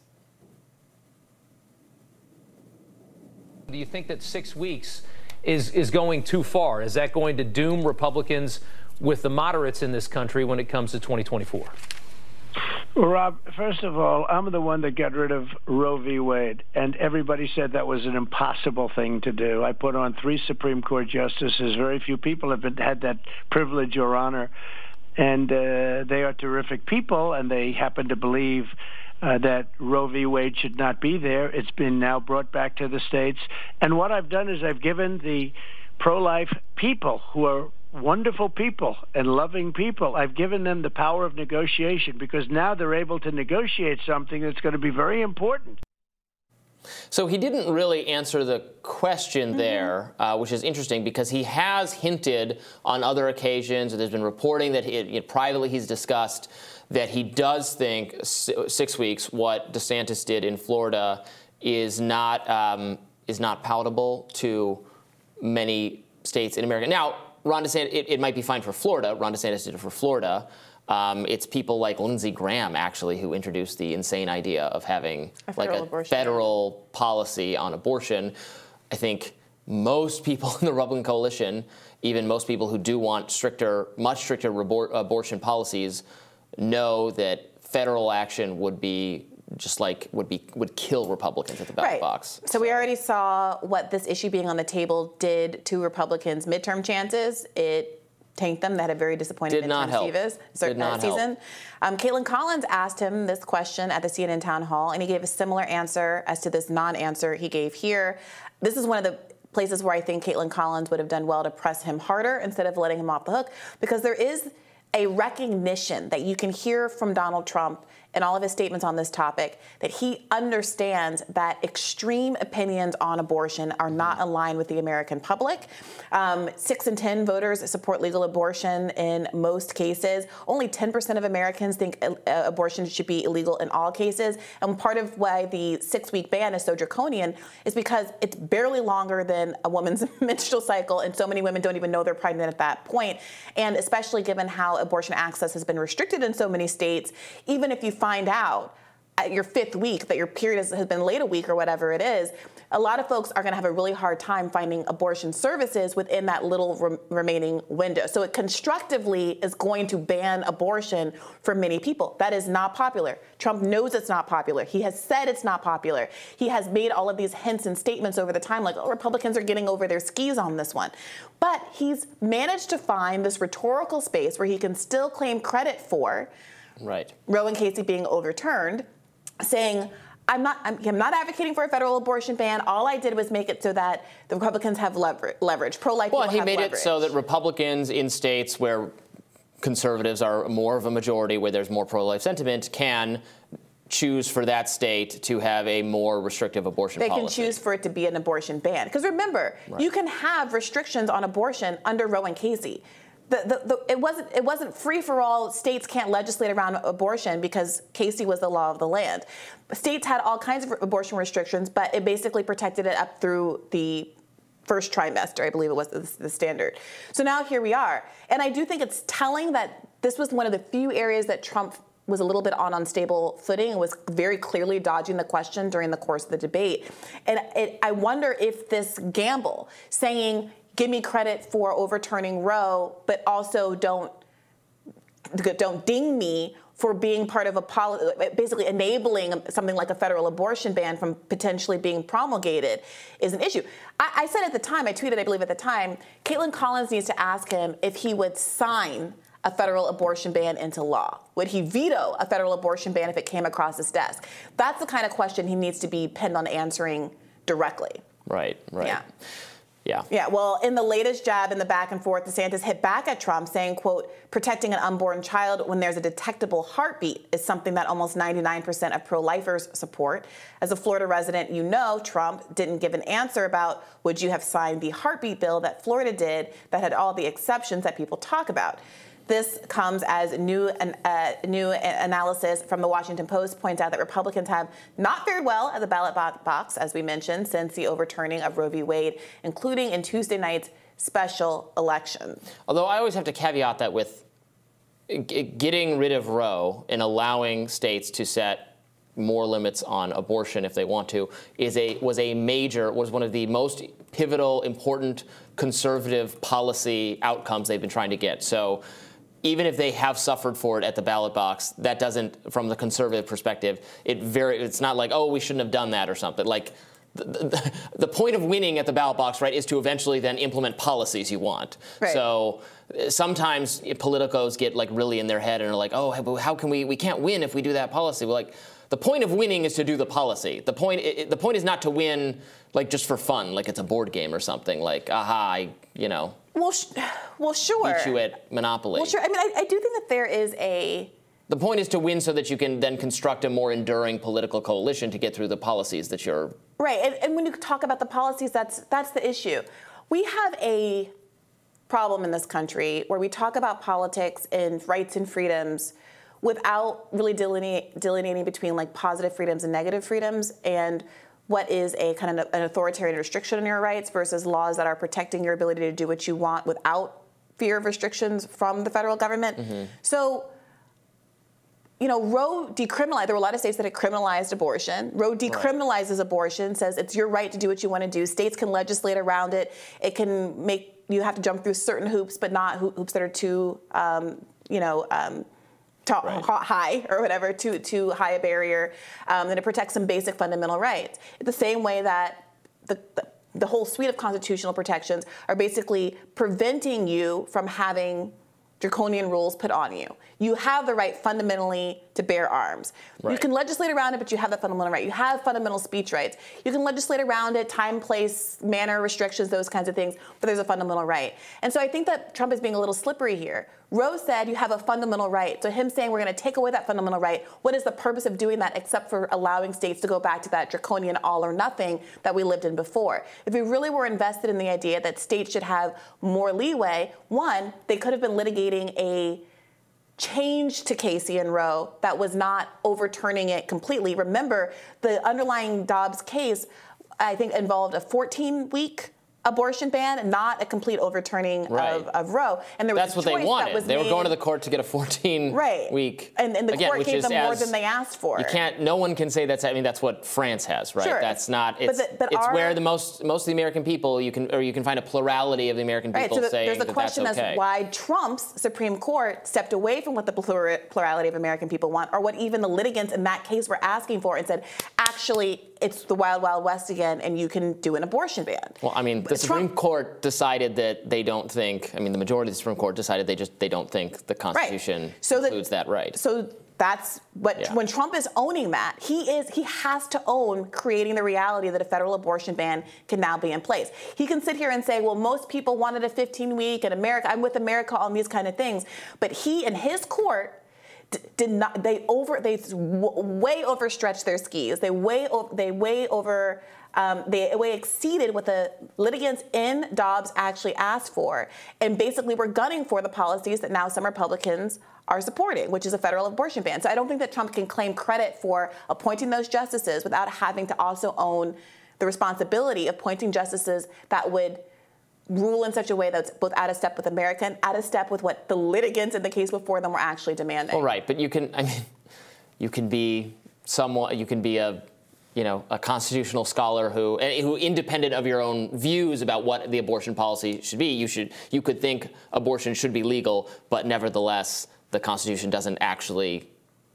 Do you think that six weeks is, is going too far? Is that going to doom Republicans with the moderates in this country when it comes to 2024? Rob, first of all, I'm the one that got rid of Roe v. Wade, and everybody said that was an impossible thing to do. I put on three Supreme Court justices. Very few people have been, had that privilege or honor, and uh, they are terrific people, and they happen to believe uh, that Roe v. Wade should not be there. It's been now brought back to the states, and what I've done is I've given the pro-life people who are wonderful people and loving people. I've given them the power of negotiation because now they're able to negotiate something that's going to be very important. So he didn't really answer the question mm-hmm. there, uh, which is interesting because he has hinted on other occasions, or there's been reporting that he, privately he's discussed that he does think six weeks, what DeSantis did in Florida, is not um, is not palatable to many states in America. Now, Ron DeSantis, it, it, might be fine for Florida. Ron DeSantis did it for Florida. Um, it's people like Lindsey Graham, actually, who introduced the insane idea of having a like a abortion. federal policy on abortion. I think most people in the Republican coalition, even most people who do want stricter, much stricter abor- abortion policies, know that federal action would be just like would be would kill Republicans at the ballot Right. box. So we already saw what this issue being on the table did to Republicans' midterm chances. It tanked them. They had a very disappointing Did not help. Did not help. season. Um, Kaitlan Collins asked him this question at the CNN town hall, and he gave a similar answer as to this non-answer he gave here. This is one of the places where I think Kaitlan Collins would have done well to press him harder instead of letting him off the hook, because there is a recognition that you can hear from Donald Trump in all of his statements on this topic that he understands that extreme opinions on abortion are not aligned with the American public. Um, six in 10 voters support legal abortion in most cases. Only 10% of Americans think uh, abortion should be illegal in all cases. And part of why the six week ban is so draconian is because it's barely longer than a woman's menstrual cycle, and so many women don't even know they're pregnant at that point. And especially given how abortion access has been restricted in so many states, even if you find out at your fifth week that your period has, been late a week or whatever it is, a lot of folks are going to have a really hard time finding abortion services within that little rem- remaining window. So it constructively is going to ban abortion for many people. That is not popular. Trump knows it's not popular. He has said it's not popular. He has made all of these hints and statements over the time, like, oh, Republicans are getting over their skis on this one. But he's managed to find this rhetorical space where he can still claim credit for Right. Roe and Casey being overturned, saying, I'm not, I'm, I'm not advocating for a federal abortion ban. All I did was make it so that the Republicans have lever- leverage. Pro life Well, he made leverage. it so that Republicans in states where conservatives are more of a majority, where there's more pro-life sentiment, can choose for that state to have a more restrictive abortion they can choose for it to be an abortion ban. Because remember, you can have restrictions on abortion under Roe and Casey. The, the, it wasn't it wasn't free for all. States can't legislate around abortion because Casey was the law of the land. States had all kinds of abortion restrictions, but it basically protected it up through the first trimester, I believe it was the, the standard. So now here we are, and I do think it's telling that this was one of the few areas that Trump was a little bit on unstable footing and was very clearly dodging the question during the course of the debate. And it, I wonder if this gamble, saying, give me credit for overturning Roe, but also don't don't ding me for being part of a policy, basically enabling something like a federal abortion ban from potentially being promulgated is an issue. I, I said at the time, I tweeted, I believe at the time, Kaitlan Collins needs to ask him if he would sign a federal abortion ban into law? Would he veto a federal abortion ban if it came across his desk? That's the kind of question he needs to be pinned on answering directly. Right, right. Yeah. Yeah. Yeah, well, in the latest jab in the back and forth, DeSantis hit back at Trump saying, quote, protecting an unborn child when there's a detectable heartbeat is something that almost 99% of pro-lifers support. As a Florida resident, you know Trump didn't give an answer about would you have signed the heartbeat bill that Florida did that had all the exceptions that people talk about. This comes as new uh, new analysis from the Washington Post points out that Republicans have not fared well at the ballot box, as we mentioned, since the overturning of Roe v. Wade, including in Tuesday night's special election. Although I always have to caveat that with getting rid of Roe and allowing states to set more limits on abortion if they want to is a was a major was one of the most pivotal important conservative policy outcomes they've been trying to get. So even if they have suffered for it at the ballot box, that doesn't, from the conservative perspective, it very, it's not like, oh, we shouldn't have done that or something. Like, the, the, the point of winning at the ballot box, right, is to eventually then implement policies you want. Right. So uh, sometimes politicos get like really in their head and are like, oh, how can we, we can't win if we do that policy. Well, like, the point of winning is to do the policy. The point, it, the point is not to win like just for fun, like it's a board game or something. Like, aha, I, you know, Well, sh- well, sure. beat you at Monopoly. well, sure. I mean, I, I do think that there is a The point is to win so that you can then construct a more enduring political coalition to get through the policies that you're. Right, and, and when you talk about the policies, that's that's the issue. We have a problem in this country where we talk about politics and rights and freedoms without really delineating between like positive freedoms and negative freedoms and what is a kind of an authoritarian restriction on your rights versus laws that are protecting your ability to do what you want without fear of restrictions from the federal government. So you know, Roe decriminalized. There were a lot of states that had criminalized abortion. Roe decriminalizes abortion, says it's your right to do what you want to do. States can legislate around it. It can make you have to jump through certain hoops, but not ho- hoops that are too, um, you know, um, right. high or whatever, too too high a barrier, um, and it protects some basic fundamental rights. It's the same way that the, the the whole suite of constitutional protections are basically preventing you from having draconian rules put on you. You have the right fundamentally to bear arms. Right. You can legislate around it, but you have that fundamental right. You have fundamental speech rights. You can legislate around it, time, place, manner, restrictions, those kinds of things, but there's a fundamental right. And so I think that Trump is being a little slippery here. Roe said you have a fundamental right. So him saying we're going to take away that fundamental right, what is the purpose of doing that except for allowing states to go back to that draconian all or nothing that we lived in before? If we really were invested in the idea that states should have more leeway, one, they could have been litigating a change to Casey and Roe that was not overturning it completely. Remember, the underlying Dobbs case, I think, involved a 14 week abortion ban, not a complete overturning right. of, of Roe. And there was that's what they wanted. they were going to the court to get a 14 right. week. And, and the again, court gave them more than they asked for. You can't. No one can say that's. I mean, that's what France has, right? Sure. That's not. It's, but the, but it's our, where the most most of the American people you can or you can find a plurality of the American people right, so saying There's a question okay. as why Trump's Supreme Court stepped away from what the plurality of American people want, or what even the litigants in that case were asking for, and said, actually, it's the wild, wild west again, and you can do an abortion ban. Well, I mean, the Trump, Supreme Court decided that they don't think. I mean, the majority of the Supreme Court decided they just they don't think the Constitution right. so includes that, that right. So that's what yeah. when Trump is owning that, he is he has to own creating the reality that a federal abortion ban can now be in place. He can sit here and say, "Well, most people wanted a 15 week and America, I'm with America on these kind of things." But he and his court did not they over they way overstretched their skis. They way they way over um, they way exceeded what the litigants in Dobbs actually asked for, and basically were gunning for the policies that now some Republicans are supporting, which is a federal abortion ban. So I don't think that Trump can claim credit for appointing those justices without having to also own the responsibility of appointing justices that would rule in such a way that's both out of step with America and out of step with what the litigants in the case before them were actually demanding. Well, right, but you can, I mean, you can be someone, you can be a, you know, a constitutional scholar who, who independent of your own views about what the abortion policy should be, you should, you could think abortion should be legal, but nevertheless, the Constitution doesn't actually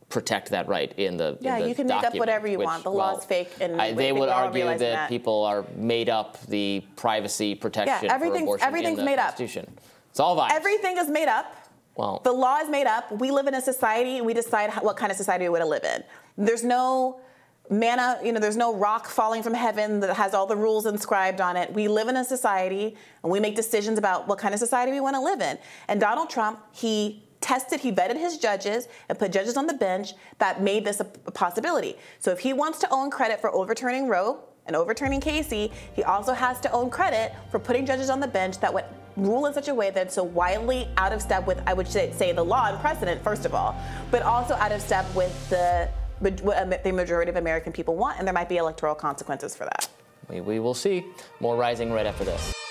protect that right in the yeah. In the you can make up whatever you which, want. The well, law's fake, and I, they would argue that, that, people are made up the privacy protection yeah, everything's, everything's made. Up. It's all violence. Everything is made up. Well, the law is made up. We live in a society, and we decide what kind of society we want to live in. There's no manna, you know, there's no rock falling from heaven that has all the rules inscribed on it. We live in a society, and we make decisions about what kind of society we want to live in. And Donald Trump, he tested, he vetted his judges and put judges on the bench that made this a, possibility. So if he wants to own credit for overturning Roe and overturning Casey, he also has to own credit for putting judges on the bench that would rule in such a way that it's so wildly out of step with, I would say, the law and precedent, first of all, but also out of step with the what the majority of American people want, and there might be electoral consequences for that. We, we will see. More rising right after this.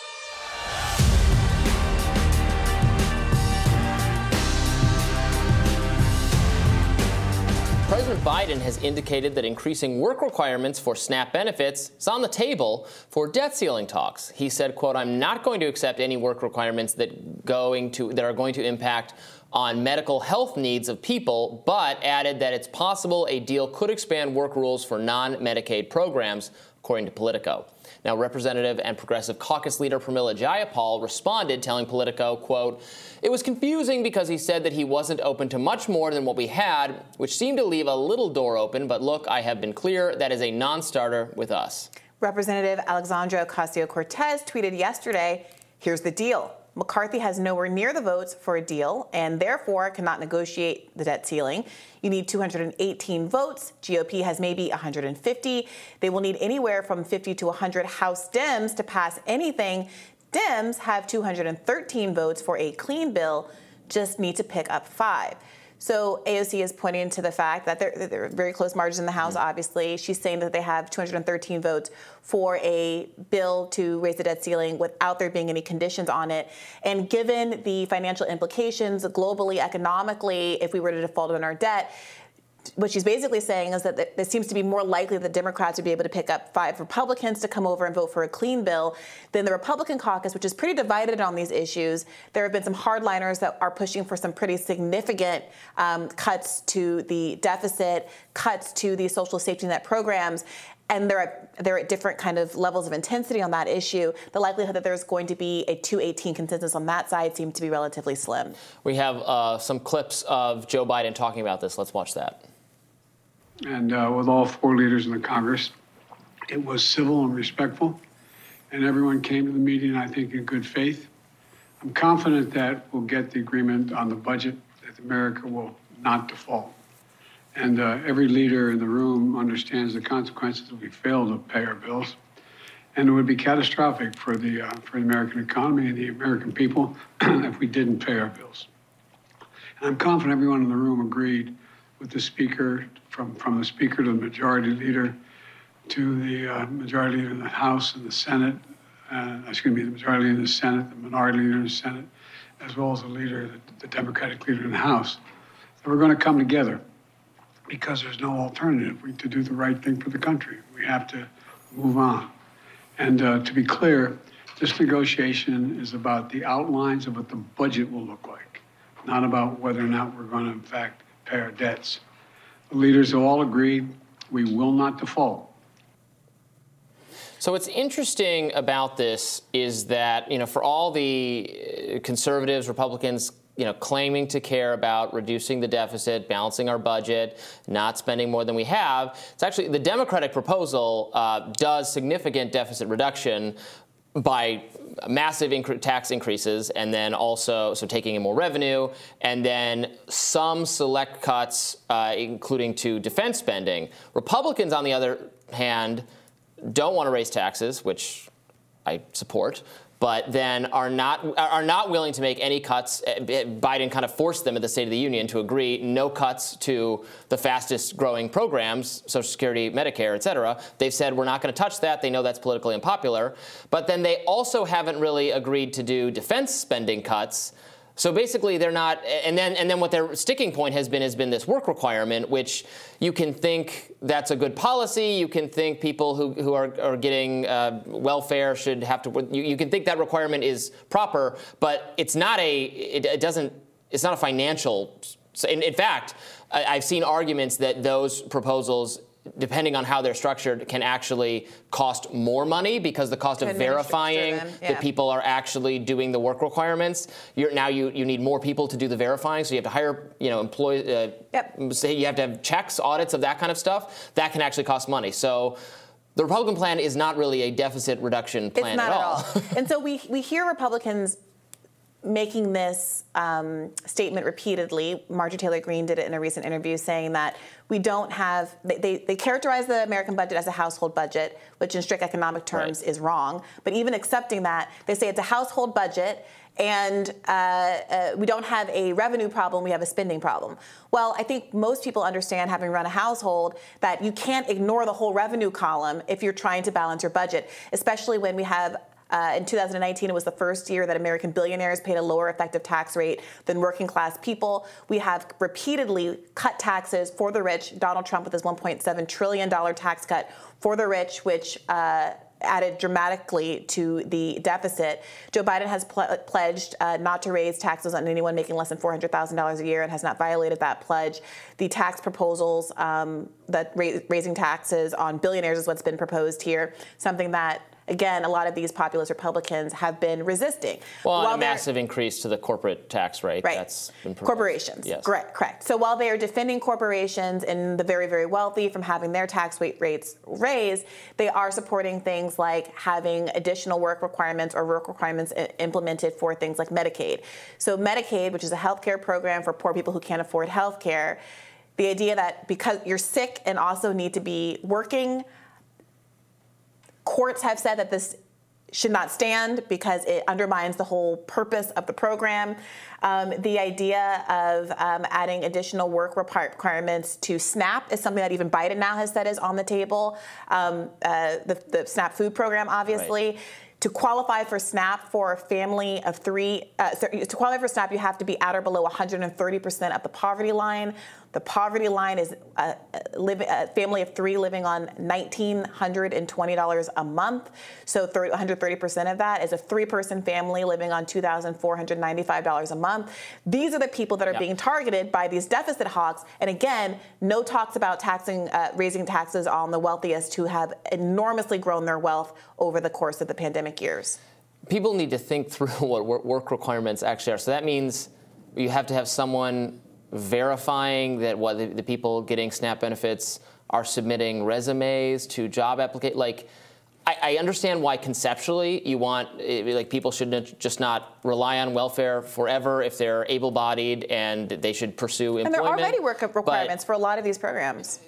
Biden has indicated that increasing work requirements for SNAP benefits is on the table for debt ceiling talks. He said, quote, I'm not going to accept any work requirements that going to that are going to impact on medical health needs of people, but added that it's possible a deal could expand work rules for non-Medicaid programs, according to Politico. Now, Representative and Progressive Caucus leader Pramila Jayapal responded, telling Politico, quote, it was confusing because he said that he wasn't open to much more than what we had, which seemed to leave a little door open, but look, I have been clear that is a non-starter with us. Representative Alexandria Ocasio-Cortez tweeted yesterday, here's the deal. McCarthy has nowhere near the votes for a deal and therefore cannot negotiate the debt ceiling. You need 218 votes. GOP has maybe 150. They will need anywhere from 50 to 100 House Dems to pass anything. Dems have 213 votes for a clean bill, just need to pick up five. So AOC is pointing to the fact that there, there are very close margins in the House, mm-hmm. obviously. She's saying that they have 213 votes for a bill to raise the debt ceiling without there being any conditions on it. And given the financial implications globally, economically, if we were to default on our debt, what she's basically saying is that it seems to be more likely that Democrats would be able to pick up five Republicans to come over and vote for a clean bill than the Republican caucus, which is pretty divided on these issues. There have been some hardliners that are pushing for some pretty significant um, cuts to the deficit, cuts to the social safety net programs. And they're at, they're at different kind of levels of intensity on that issue. The likelihood that there's going to be a 218 consensus on that side seems to be relatively slim. We have uh, some clips of Joe Biden talking about this. Let's watch that and uh, with all four leaders in the Congress. It was civil and respectful, and everyone came to the meeting, I think, in good faith. I'm confident that we'll get the agreement on the budget, that America will not default. And uh, every leader in the room understands the consequences if we fail to pay our bills. And it would be catastrophic for the, uh, for the American economy and the American people if we didn't pay our bills. And I'm confident everyone in the room agreed with the Speaker from, from the Speaker to the Majority Leader to the uh, Majority Leader in the House and the Senate, uh, excuse me, the Majority Leader in the Senate, the Minority Leader in the Senate, as well as the leader, the, the Democratic Leader in the House, that we're going to come together because there's no alternative we, to do the right thing for the country. We have to move on. And uh, to be clear, this negotiation is about the outlines of what the budget will look like, not about whether or not we're going to, in fact, pay our debts. The leaders all agreed we will not default. So what's interesting about this is that you know for all the uh, conservatives, Republicans, you know, claiming to care about reducing the deficit, balancing our budget, not spending more than we have. It's actually the Democratic proposal uh, does significant deficit reduction by massive inc- tax increases and then also so taking in more revenue and then some select cuts uh, including to defense spending. Republicans on the other hand don't want to raise taxes which i support but then are not are not willing to make any cuts. Eh, Biden kind of forced them at the State of the Union to agree no cuts to the fastest growing programs, Social Security, Medicare, et cetera. They've said we're not going to touch that. They know that's politically unpopular. But then they also haven't really agreed to do defense spending cuts. So basically, they're not, and then and then what their sticking point has been has been this work requirement, which you can think that's a good policy. You can think people who, who are, are getting uh, welfare should have to. You, you, can think that requirement is proper, but it's not a. It, it doesn't. It's not a financial. In, in fact, I, I've seen arguments that those proposals depending on how they're structured, can actually cost more money because the cost of verifying yeah. that people are actually doing the work requirements. You're, now you, you need more people to do the verifying, so you have to hire you know employees. Uh, yep. Say you have to have checks, audits of that kind of stuff. That can actually cost money. So. The Republican plan is not really a deficit reduction plan at all. At all. and so we, we hear Republicans making this um, statement repeatedly. Marjorie Taylor Greene did it in a recent interview saying that we don't have, they, they, they characterize the American budget as a household budget, which in strict economic terms right. is wrong. But even accepting that, they say it's a household budget and uh, uh, we don't have a revenue problem, we have a spending problem. Well, I think most people understand, having run a household, that you can't ignore the whole revenue column if you're trying to balance your budget, especially when we have uh, in 2019, it was the first year that American billionaires paid a lower effective tax rate than working class people. We have repeatedly cut taxes for the rich. Donald Trump with his $1.7 trillion tax cut for the rich, which uh, added dramatically to the deficit. Joe Biden has pl- pledged uh, not to raise taxes on anyone making less than $400,000 a year and has not violated that pledge. The tax proposals, um, that ra- raising taxes on billionaires is what's been proposed here, something that again, a lot of these populist Republicans have been resisting. Well, while a massive increase to the corporate tax rate. Right. That's been proposed. Corporations. Yes. Correct. Correct. So while they are defending corporations and the very, very wealthy from having their tax rates raised, they are supporting things like having additional work requirements or work requirements implemented for things like Medicaid. So Medicaid, which is a health care program for poor people who can't afford health care, the idea that because you're sick and also need to be working Courts have said that this should not stand because it undermines the whole purpose of the program. Um, the idea of um, adding additional work requirements to SNAP is something that even Biden now has said is on the table. Um, uh, the, the, SNAP food program, obviously. Right. To qualify for SNAP for a family of three, uh, to qualify for SNAP, you have to be at or below 130% of the poverty line. The poverty line is a, a, family of three living on $1,920 a month. So 130% of that is a three person family living on $2,495 a month. These are the people that are yep. being targeted by these deficit hawks. And again, no talks about taxing, uh, raising taxes on the wealthiest who have enormously grown their wealth over the course of the pandemic years. People need to think through what work requirements actually are. So that means you have to have someone verifying that what the, the people getting SNAP benefits are submitting resumes to job applicate like. I, understand why conceptually you want eh, like people should just not rely on welfare forever if they're able-bodied and they should pursue employment. And there are already work requirements for a lot of these programs.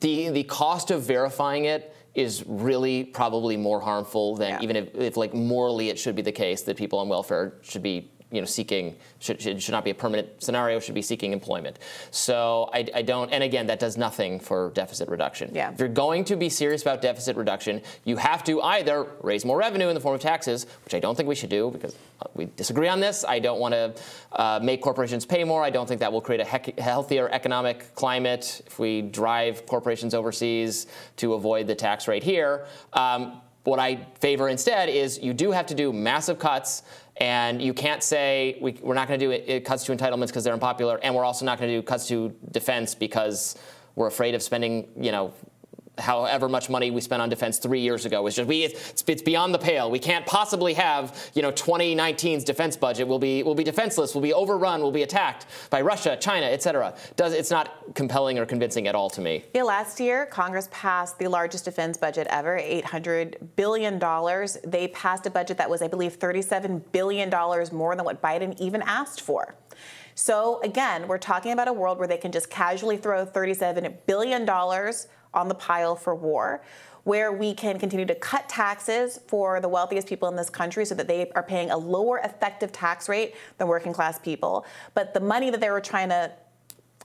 The the cost of verifying it is really probably more harmful than yeah. even if, if like morally it should be the case that people on welfare should be you know, seeking should, should, should, not be a permanent scenario. Should be seeking employment. So I, I, don't. And again, that does nothing for deficit reduction. Yeah. If you're going to be serious about deficit reduction, you have to either raise more revenue in the form of taxes, which I don't think we should do because we disagree on this. I don't want to uh, make corporations pay more. I don't think that will create a healthier economic climate if we drive corporations overseas to avoid the tax rate here. Um, what I favor instead is you do have to do massive cuts and you can't say we, are not going to do it, it cuts to entitlements because they're unpopular, and we're also not going to do cuts to defense because we're afraid of spending, you know, however much money we spent on defense three years ago. It's just we it's, it's, beyond the pale. We can't possibly have you know 2019's defense budget will be will be defenseless, will be overrun, will be attacked by Russia, China, etc. Does it's not compelling or convincing at all to me. Yeah, last year Congress passed the largest defense budget ever, 800 billion dollars. They passed a budget that was, I believe, 37 billion dollars more than what Biden even asked for. So again, we're talking about a world where they can just casually throw 37 billion dollars on the pile for war, where we can continue to cut taxes for the wealthiest people in this country so that they are paying a lower effective tax rate than working class people. But the money that they were trying to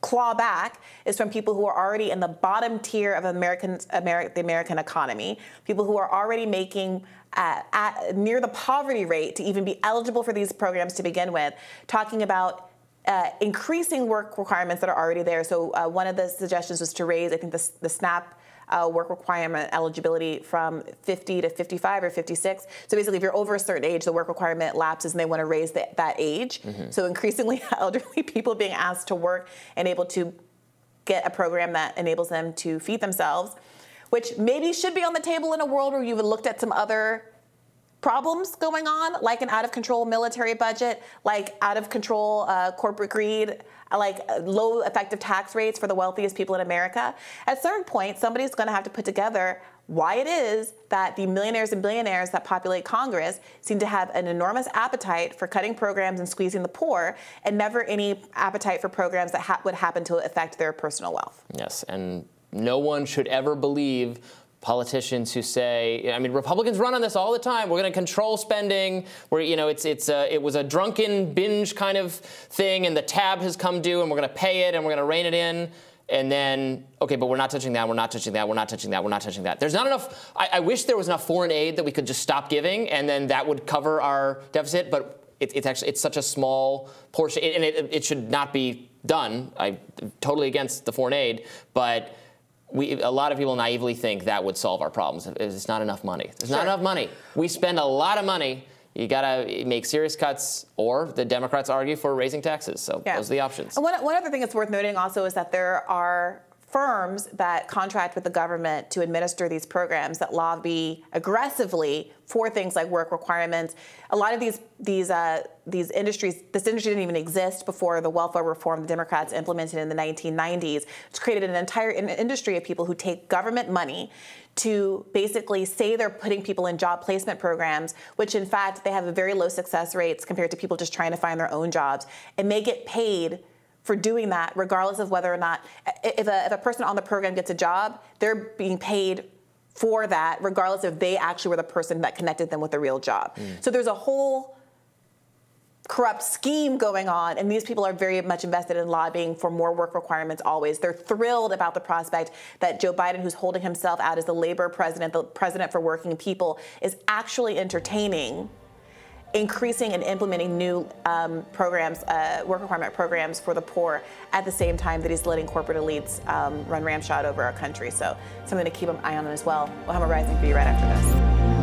claw back is from people who are already in the bottom tier of American, Ameri- the American economy, people who are already making uh, at, near the poverty rate to even be eligible for these programs to begin with, talking about uh, increasing work requirements that are already there. So uh, one of the suggestions was to raise, I think, the, the SNAP uh, work requirement eligibility from 50 to 55 or 56. So basically, if you're over a certain age, the work requirement lapses and they want to raise the, that age. Mm-hmm. So increasingly, elderly people being asked to work and able to get a program that enables them to feed themselves, which maybe should be on the table in a world where you've looked at some other problems going on, like an out of control military budget, like out of control uh, corporate greed, like uh, low effective tax rates for the wealthiest people in America. At a certain point, somebody's going to have to put together why it is that the millionaires and billionaires that populate Congress seem to have an enormous appetite for cutting programs and squeezing the poor, and never any appetite for programs that ha- would happen to affect their personal wealth. Yes, and no one should ever believe politicians who say, I mean, Republicans run on this all the time. We're going to control spending. Where you know, it's it's a, it was a drunken binge kind of thing, and the tab has come due, and we're going to pay it, and we're going to rein it in. And then, okay, but we're not touching that. We're not touching that. We're not touching that. We're not touching that. There's not enough. I, I wish there was enough foreign aid that we could just stop giving, and then that would cover our deficit. But it, it's actually it's such a small portion, and it, it should not be done. I'm totally against the foreign aid, but we, a lot of people naively think that would solve our problems. It's not enough money. There's sure. not enough money. We spend a lot of money. You got to make serious cuts, or the Democrats argue for raising taxes. So yeah. those are the options. And one, one other thing that's worth noting also is that there are firms that contract with the government to administer these programs that lobby aggressively for things like work requirements. A lot of these these uh, these industries, this industry didn't even exist before the welfare reform the Democrats implemented in the 1990s. It's created an entire industry of people who take government money to basically say they're putting people in job placement programs, which in fact they have very low success rates compared to people just trying to find their own jobs, and they get paid for doing that, regardless of whether or not, if a, if a person on the program gets a job, they're being paid for that, regardless if they actually were the person that connected them with a real job. Mm. So there's a whole corrupt scheme going on, and these people are very much invested in lobbying for more work requirements always. They're thrilled about the prospect that Joe Biden, who's holding himself out as the labor president, the president for working people, is actually entertaining increasing and implementing new um, programs, uh, work requirement programs for the poor at the same time that he's letting corporate elites um, run ramshot over our country. So something to keep an eye on as well. We'll have a rising for you right after this.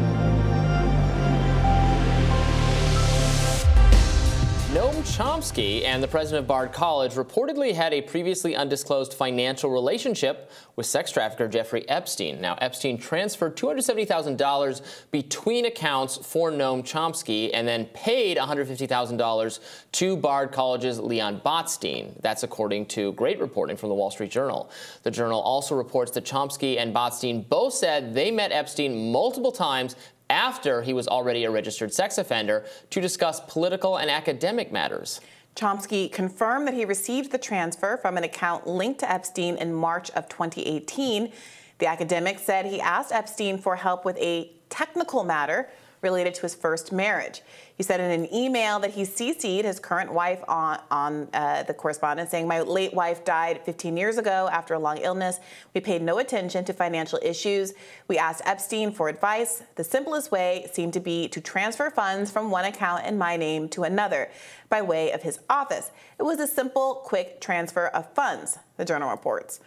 Noam Chomsky and the president of Bard College reportedly had a previously undisclosed financial relationship with sex trafficker Jeffrey Epstein. Now, Epstein transferred $270,000 between accounts for Noam Chomsky and then paid $150,000 to Bard College's Leon Botstein. That's according to great reporting from the Wall Street Journal. The journal also reports that Chomsky and Botstein both said they met Epstein multiple times after he was already a registered sex offender to discuss political and academic matters. Chomsky confirmed that he received the transfer from an account linked to Epstein in March of 2018. The academic said he asked Epstein for help with a technical matter related to his first marriage. He said in an email that he CC'd his current wife on, on uh, the correspondence, saying, My late wife died 15 years ago after a long illness. We paid no attention to financial issues. We asked Epstein for advice. The simplest way seemed to be to transfer funds from one account in my name to another by way of his office. It was a simple, quick transfer of funds, the journal reports.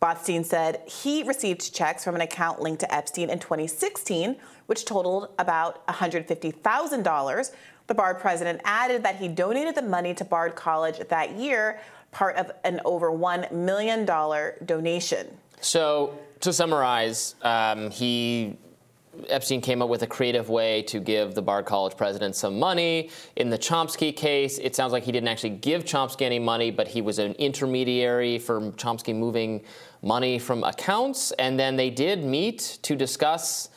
Botstein said he received checks from an account linked to Epstein in 2016, which totaled about $150,000. The Bard president added that he donated the money to Bard College that year, part of an over $1 million donation. So, to summarize, um, he Epstein came up with a creative way to give the Bard College president some money. In the Chomsky case, it sounds like he didn't actually give Chomsky any money, but he was an intermediary for Chomsky moving money from accounts. And then they did meet to discuss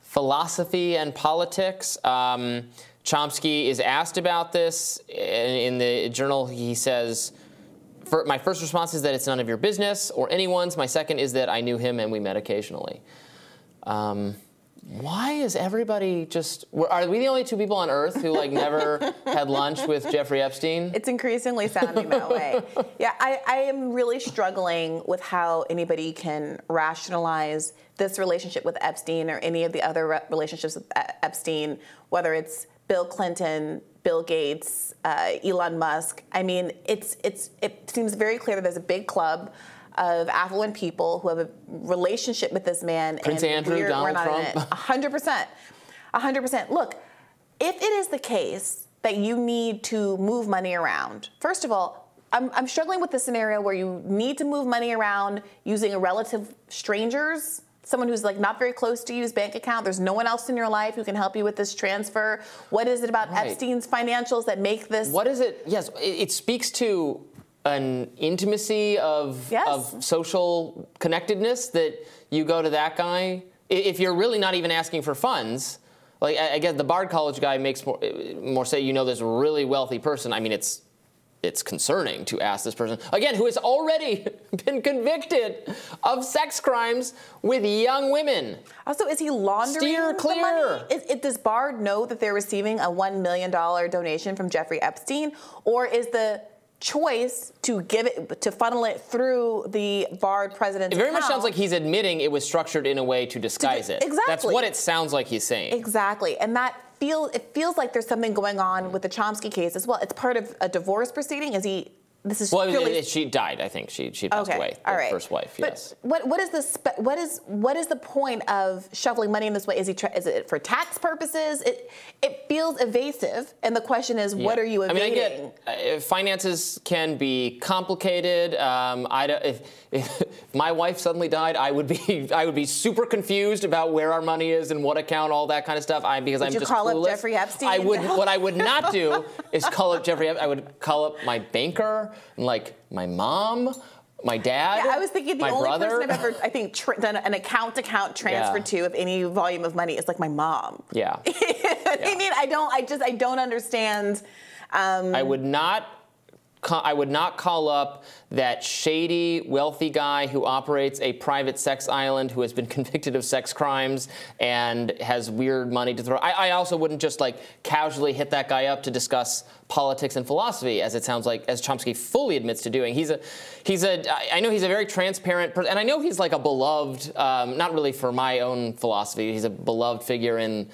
philosophy and politics. Um, Chomsky is asked about this in, the journal. He says, "My first response is that it's none of your business or anyone's. My second is that I knew him and we met occasionally." Um, why is everybody just? Are we the only two people on Earth who like never had lunch with Jeffrey Epstein? It's increasingly sounding that way. Yeah, I, I am really struggling with how anybody can rationalize this relationship with Epstein or any of the other re- relationships with Epstein, whether it's Bill Clinton, Bill Gates, uh, Elon Musk. I mean, it's it's it seems very clear that there's a big club of affluent people who have a relationship with this man. Prince and Andrew, we're, Donald we're not Trump. in it. 100%. 100%. Look, if it is the case that you need to move money around, first of all, I'm, I'm struggling with the scenario where you need to move money around using a relative strangers someone who's like not very close to you's bank account there's no one else in your life who can help you with this transfer what is it about Right. epstein's financials that make this What is it? Yes, it, it speaks to an intimacy of, Yes. of social connectedness that you go to that guy. If you're really not even asking for funds, like I, I guess the Bard College guy makes more, eh, more say you know this really wealthy person. I mean, it's it's concerning to ask this person again who has already been convicted of sex crimes with young women. Also, is he laundering Steer the clear. money? Is, is, does Bard know that they're receiving a one million dollar donation from Jeffrey Epstein, or is the choice to give it to funnel it through the Bard president's It very much sounds like he's admitting it was structured in a way to disguise it. Exactly. That's what it sounds like he's saying. Exactly, and that feels it feels like there's something going on with the Chomsky case as well. It's part of a divorce proceeding. Is he? This is Well, purely. it- it- she died. I think she she passed Okay, away. all right. First wife. But yes. what what is the spe- what is what is the point of shuffling money in this way? Is he try- is it for tax purposes? It it feels evasive, and the question is, what are you I mean, evading? I get uh, finances can be complicated. Um, I don't- if, if my wife suddenly died, I would be I would be super confused about where our money is and what account, all that kind of stuff. I because I'm you just call up. Jeffrey Epstein? I would. what I would not do is call up Jeffrey. I would call up my banker and like my mom. My dad, Yeah, I was thinking the only brother. person I've ever, I think, tr- done an account-to-account transfer Yeah. to of any volume of money is like my mom. yeah. I mean, I don't, I just, I don't understand. Um, I would not. I would not call up that shady, wealthy guy who operates a private sex island who has been convicted of sex crimes and has weird money to throw. I, I also wouldn't just like casually hit that guy up to discuss politics and philosophy, as it sounds like, as Chomsky fully admits to doing. He's a, he's a. I know he's a very transparent person, and I know he's like a beloved, um, not really for my own philosophy. He's a beloved figure in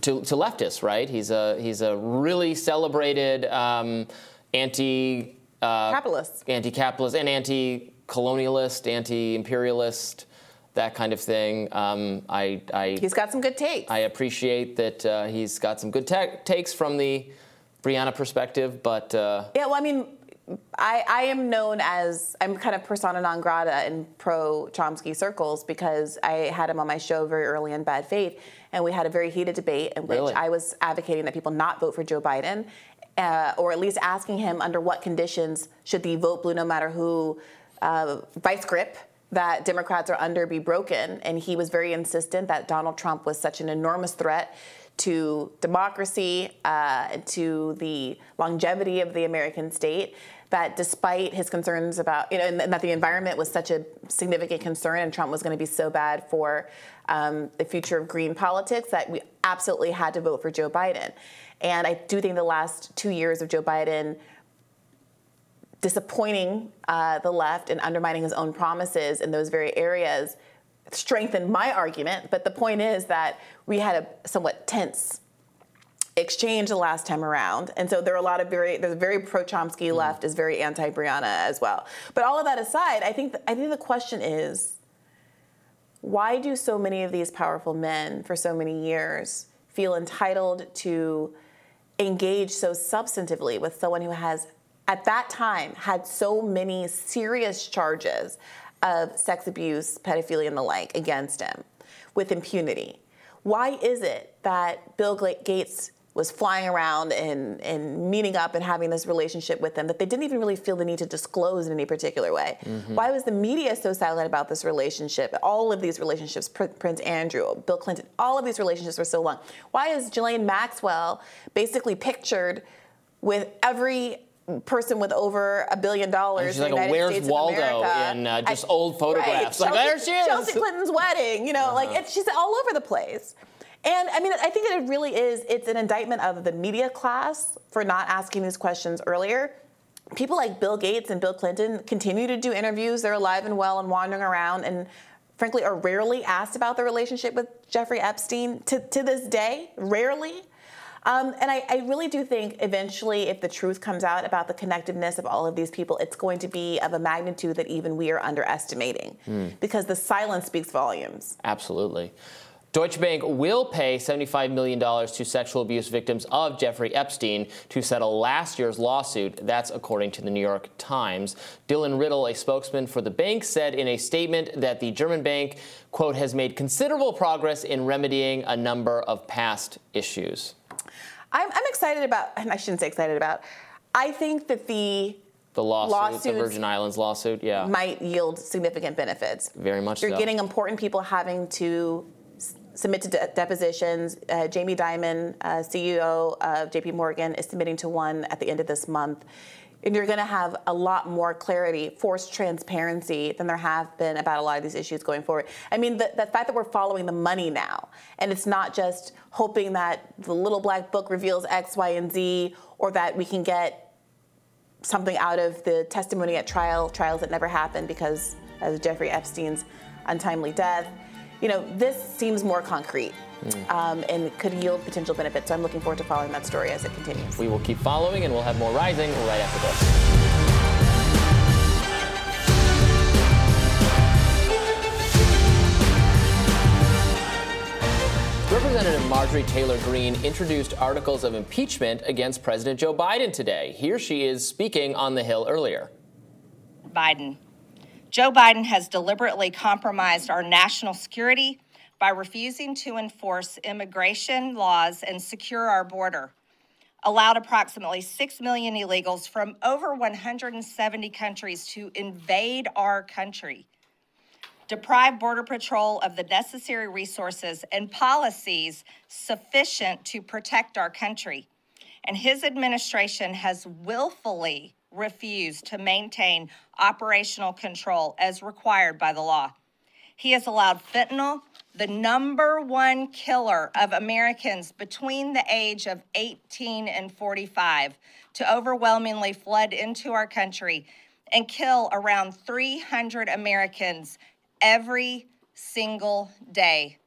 to, to leftists, right? He's a he's a really celebrated um, anti uh, Capitalist. anti-capitalist and anti-colonialist, anti-imperialist, that kind of thing. Um, I, I He's got some good takes. I appreciate that uh, he's got some good ta- takes from the Brianna perspective, but uh, Yeah, well, I mean, I, I am known as I'm kind of persona non grata in pro Chomsky circles because I had him on my show very early in Bad Faith, and we had a very heated debate in which Really? I was advocating that people not vote for Joe Biden, uh, or at least asking him under what conditions should the vote blue, no matter who, uh, vice grip that Democrats are under be broken. And he was very insistent that Donald Trump was such an enormous threat to democracy, uh, to the longevity of the American state, that despite his concerns about, you know, and that the environment was such a significant concern and Trump was going to be so bad for um, the future of green politics, that we absolutely had to vote for Joe Biden. And I do think the last two years of Joe Biden disappointing uh, the left and undermining his own promises in those very areas strengthened my argument. But the point is that we had a somewhat tense exchange the last time around. And so there are a lot of very there's a very pro Chomsky left is very anti Brianna as well. But all of that aside, I think I think the question is why do so many of these powerful men for so many years feel entitled to engage so substantively with someone who has at that time had so many serious charges of sex abuse, pedophilia, and the like against him with impunity. Why is it that Bill Gates was flying around and, and meeting up and having this relationship with them that they didn't even really feel the need to disclose in any particular way? Why was the media so silent about this relationship? All of these relationships, Prince Andrew, Bill Clinton, all of these relationships were so long. Why is Ghislaine Maxwell basically pictured with every person with over a billion dollars she's in like Where's States Waldo in, uh, just I- old photographs. Like, Chelsea, there she is. Chelsea Clinton's wedding, you know, like it's, she's all over the place. And I mean, I think that it really is, it's an indictment of the media class for not asking these questions earlier. People like Bill Gates and Bill Clinton continue to do interviews. They're alive and well and wandering around and frankly are rarely asked about their relationship with Jeffrey Epstein to, to this day, rarely. Um, and I, I really do think eventually, if the truth comes out about the connectedness of all of these people, it's going to be of a magnitude that even we are underestimating because the silence speaks volumes. Absolutely. Deutsche Bank will pay $75 million to sexual abuse victims of Jeffrey Epstein to settle last year's lawsuit. That's according to the New York Times. Dylan Riddle, a spokesman for the bank, said in a statement that the German bank, quote, has made considerable progress in remedying a number of past issues. I'm, I'm excited about, I shouldn't say excited about, I think that the The lawsuit, the Virgin Islands lawsuit, yeah. might yield significant benefits. Very much You're so. getting important people having to submit to de- depositions. Uh, Jamie Dimon, uh, CEO of JP Morgan, is submitting to one at the end of this month. And you're going to have a lot more clarity, forced transparency than there have been about a lot of these issues going forward. I mean, the, the fact that we're following the money now, and it's not just hoping that the little black book reveals X, Y, and Z, or that we can get something out of the testimony at trial, trials that never happened because of Jeffrey Epstein's untimely death. You know, this seems more concrete um, and could yield potential benefits. So I'm looking forward to following that story as it continues. We will keep following, and we'll have more rising right after this. Representative Marjorie Taylor Greene introduced articles of impeachment against President Joe Biden today. Here she is speaking on the Hill earlier. Biden. Joe Biden has deliberately compromised our national security by refusing to enforce immigration laws and secure our border, allowed approximately 6 million illegals from over 170 countries to invade our country, deprived Border Patrol of the necessary resources and policies sufficient to protect our country. And his administration has willfully refused to maintain operational control as required by the law. He has allowed fentanyl, the number one killer of Americans between the age of 18 and 45, to overwhelmingly flood into our country and kill around 300 Americans every single day.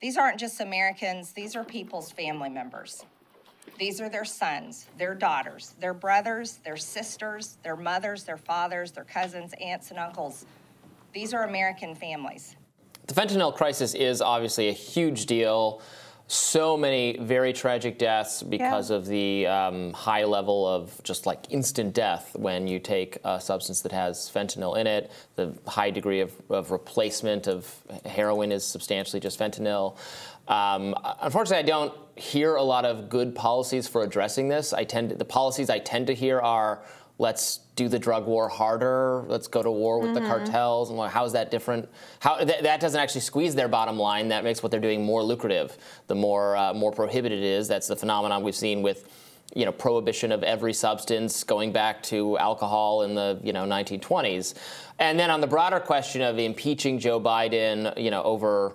These aren't just Americans, these are people's family members. These are their sons, their daughters, their brothers, their sisters, their mothers, their fathers, their cousins, aunts, and uncles. These are American families. The fentanyl crisis is obviously a huge deal. So many very tragic deaths because Yeah. of the um, high level of just like instant death when you take a substance that has fentanyl in it. The high degree of, of replacement of heroin is substantially just fentanyl. Um, unfortunately, I don't hear a lot of good policies for addressing this. I tend the policies I tend to hear are let's do the drug war harder. Let's go to war with the cartels. And how is that different? How that, that doesn't actually squeeze their bottom line. That makes what they're doing more lucrative. The more uh, more prohibited it is. That's the phenomenon we've seen with. You know, prohibition of every substance going back to alcohol in the you know 1920s, and then on the broader question of impeaching Joe Biden, you know, over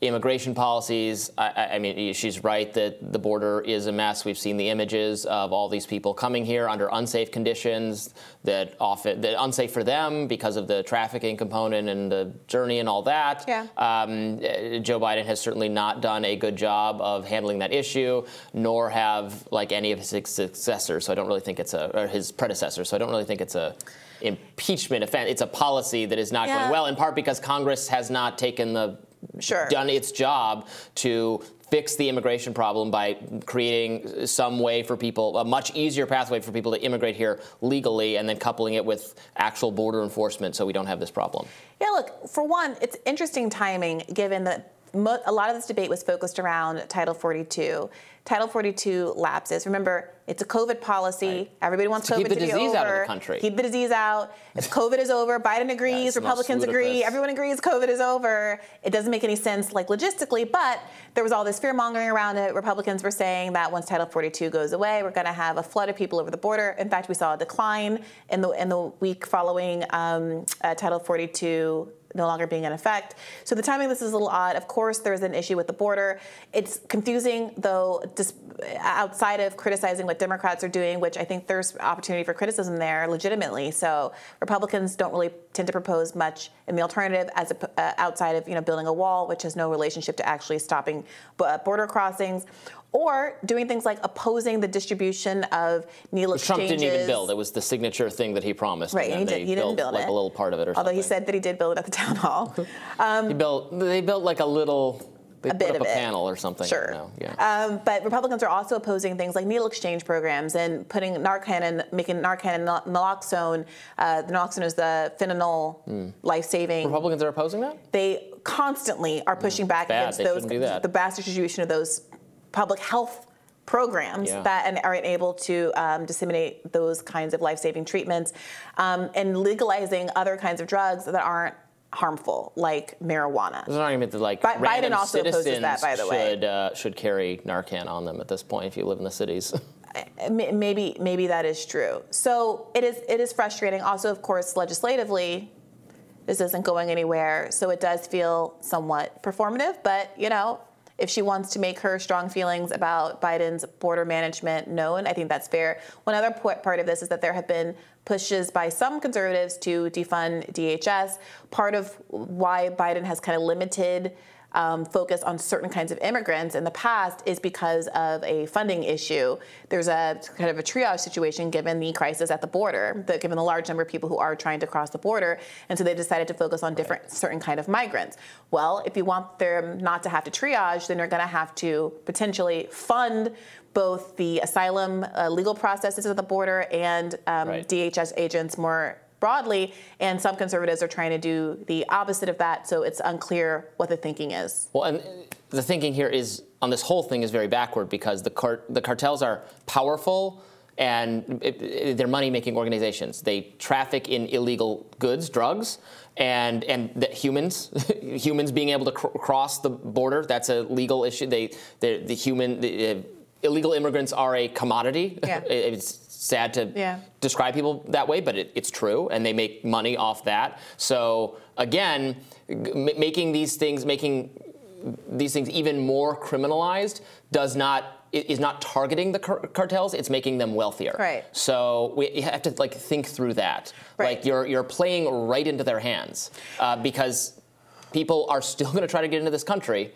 immigration policies. I- I, mean, she's right that the border is a mess. We've seen the images of all these people coming here under unsafe conditions that often that unsafe for them because of the trafficking component and the journey and all that. Yeah. Um, eh, Joe Biden has certainly not done a good job of handling that issue, nor have like any of his successors. So I don't really think it's a or his predecessors. So I don't really think it's a impeachment offense. It's a policy that is not Yeah. going well, in part because Congress has not taken the Sure. done its job to fix the immigration problem by creating some way for people, a much easier pathway for people to immigrate here legally, and then coupling it with actual border enforcement so we don't have this problem. Yeah, look, for one, it's interesting timing given that a lot of this debate was focused around Title 42. Title 42 lapses. Remember, it's a COVID policy. Right. Everybody wants To COVID keep the to disease over. out of the country. Keep the disease out. If COVID is over, Biden agrees, Republicans agree, everyone agrees COVID is over. It doesn't make any sense, like logistically, but there was all this fear mongering around it. Republicans were saying that once Title 42 goes away, we're going to have a flood of people over the border. In fact, we saw a decline in the in the week following um, uh, Title 42 no longer being in effect. So the timing of this is a little odd. Of course, there's an issue with the border. It's confusing, though, outside of criticizing what Democrats are doing, which I think there's opportunity for criticism there legitimately. So Republicans don't really tend to propose much in the alternative as a, uh, outside of you know building a wall, which has no relationship to actually stopping uh, border crossings. Or doing things like opposing the distribution of needle Trump exchanges. didn't even build. It was the signature thing that he promised. Right, and he, then did, they he didn't built build like it. a little part of it or something. Although he said that he did build it at the town hall. he built. They built like a little. They A bit of a it. panel or something. Sure. Yeah. Um, but Republicans are also opposing things like needle exchange programs and putting Narcan and making Narcan and naloxone. Uh, the naloxone is the fentanyl Hmm. life-saving. Republicans are opposing that. They constantly are pushing back bad. against They those shouldn't do that. the vast distribution of those public health programs Yeah. that and aren't able to um, disseminate those kinds of life-saving treatments um, and legalizing other kinds of drugs that aren't harmful like marijuana. There's an argument that like Bi- Biden also opposes that, by the way. should uh, should carry Narcan on them at this point if you live in the cities. Maybe maybe that is true. So it is it is frustrating. Also, of course, legislatively, this isn't going anywhere. So it does feel somewhat performative. But you know, if she wants to make her strong feelings about Biden's border management known, I think that's fair. One other part of this is that there have been pushes by some conservatives to defund DHS. Part of why Biden has kind of limited um, focus on certain kinds of immigrants in the past is because of a funding issue. There's a kind of a triage situation given the crisis at the border, the, given the large number of people who are trying to cross the border, and so they decided to focus on different certain kind of migrants. Well, if you want them not to have to triage, then you're going to have to potentially fund both the asylum uh, legal processes at the border and um, Right. DHS agents more broadly, and some conservatives are trying to do the opposite of that, so it's unclear what the thinking is. Well, and the thinking here is on this whole thing is very backward because the cart, the cartels are powerful and it, it- they're money-making organizations. They traffic in illegal goods, drugs, and and that humans, humans being able to cr- cross the border. That's a legal issue. They, the human, the, uh, illegal immigrants are a commodity. Yeah. It's sad to Yeah. describe people that way, but it, it's true, and they make money off that. So again, m- making these things, making these things even more criminalized, does not is not targeting the car- cartels. It's making them wealthier. Right. So we you have to like think through that. Right. Like you're you're playing right into their hands uh, because people are still going to try to get into this country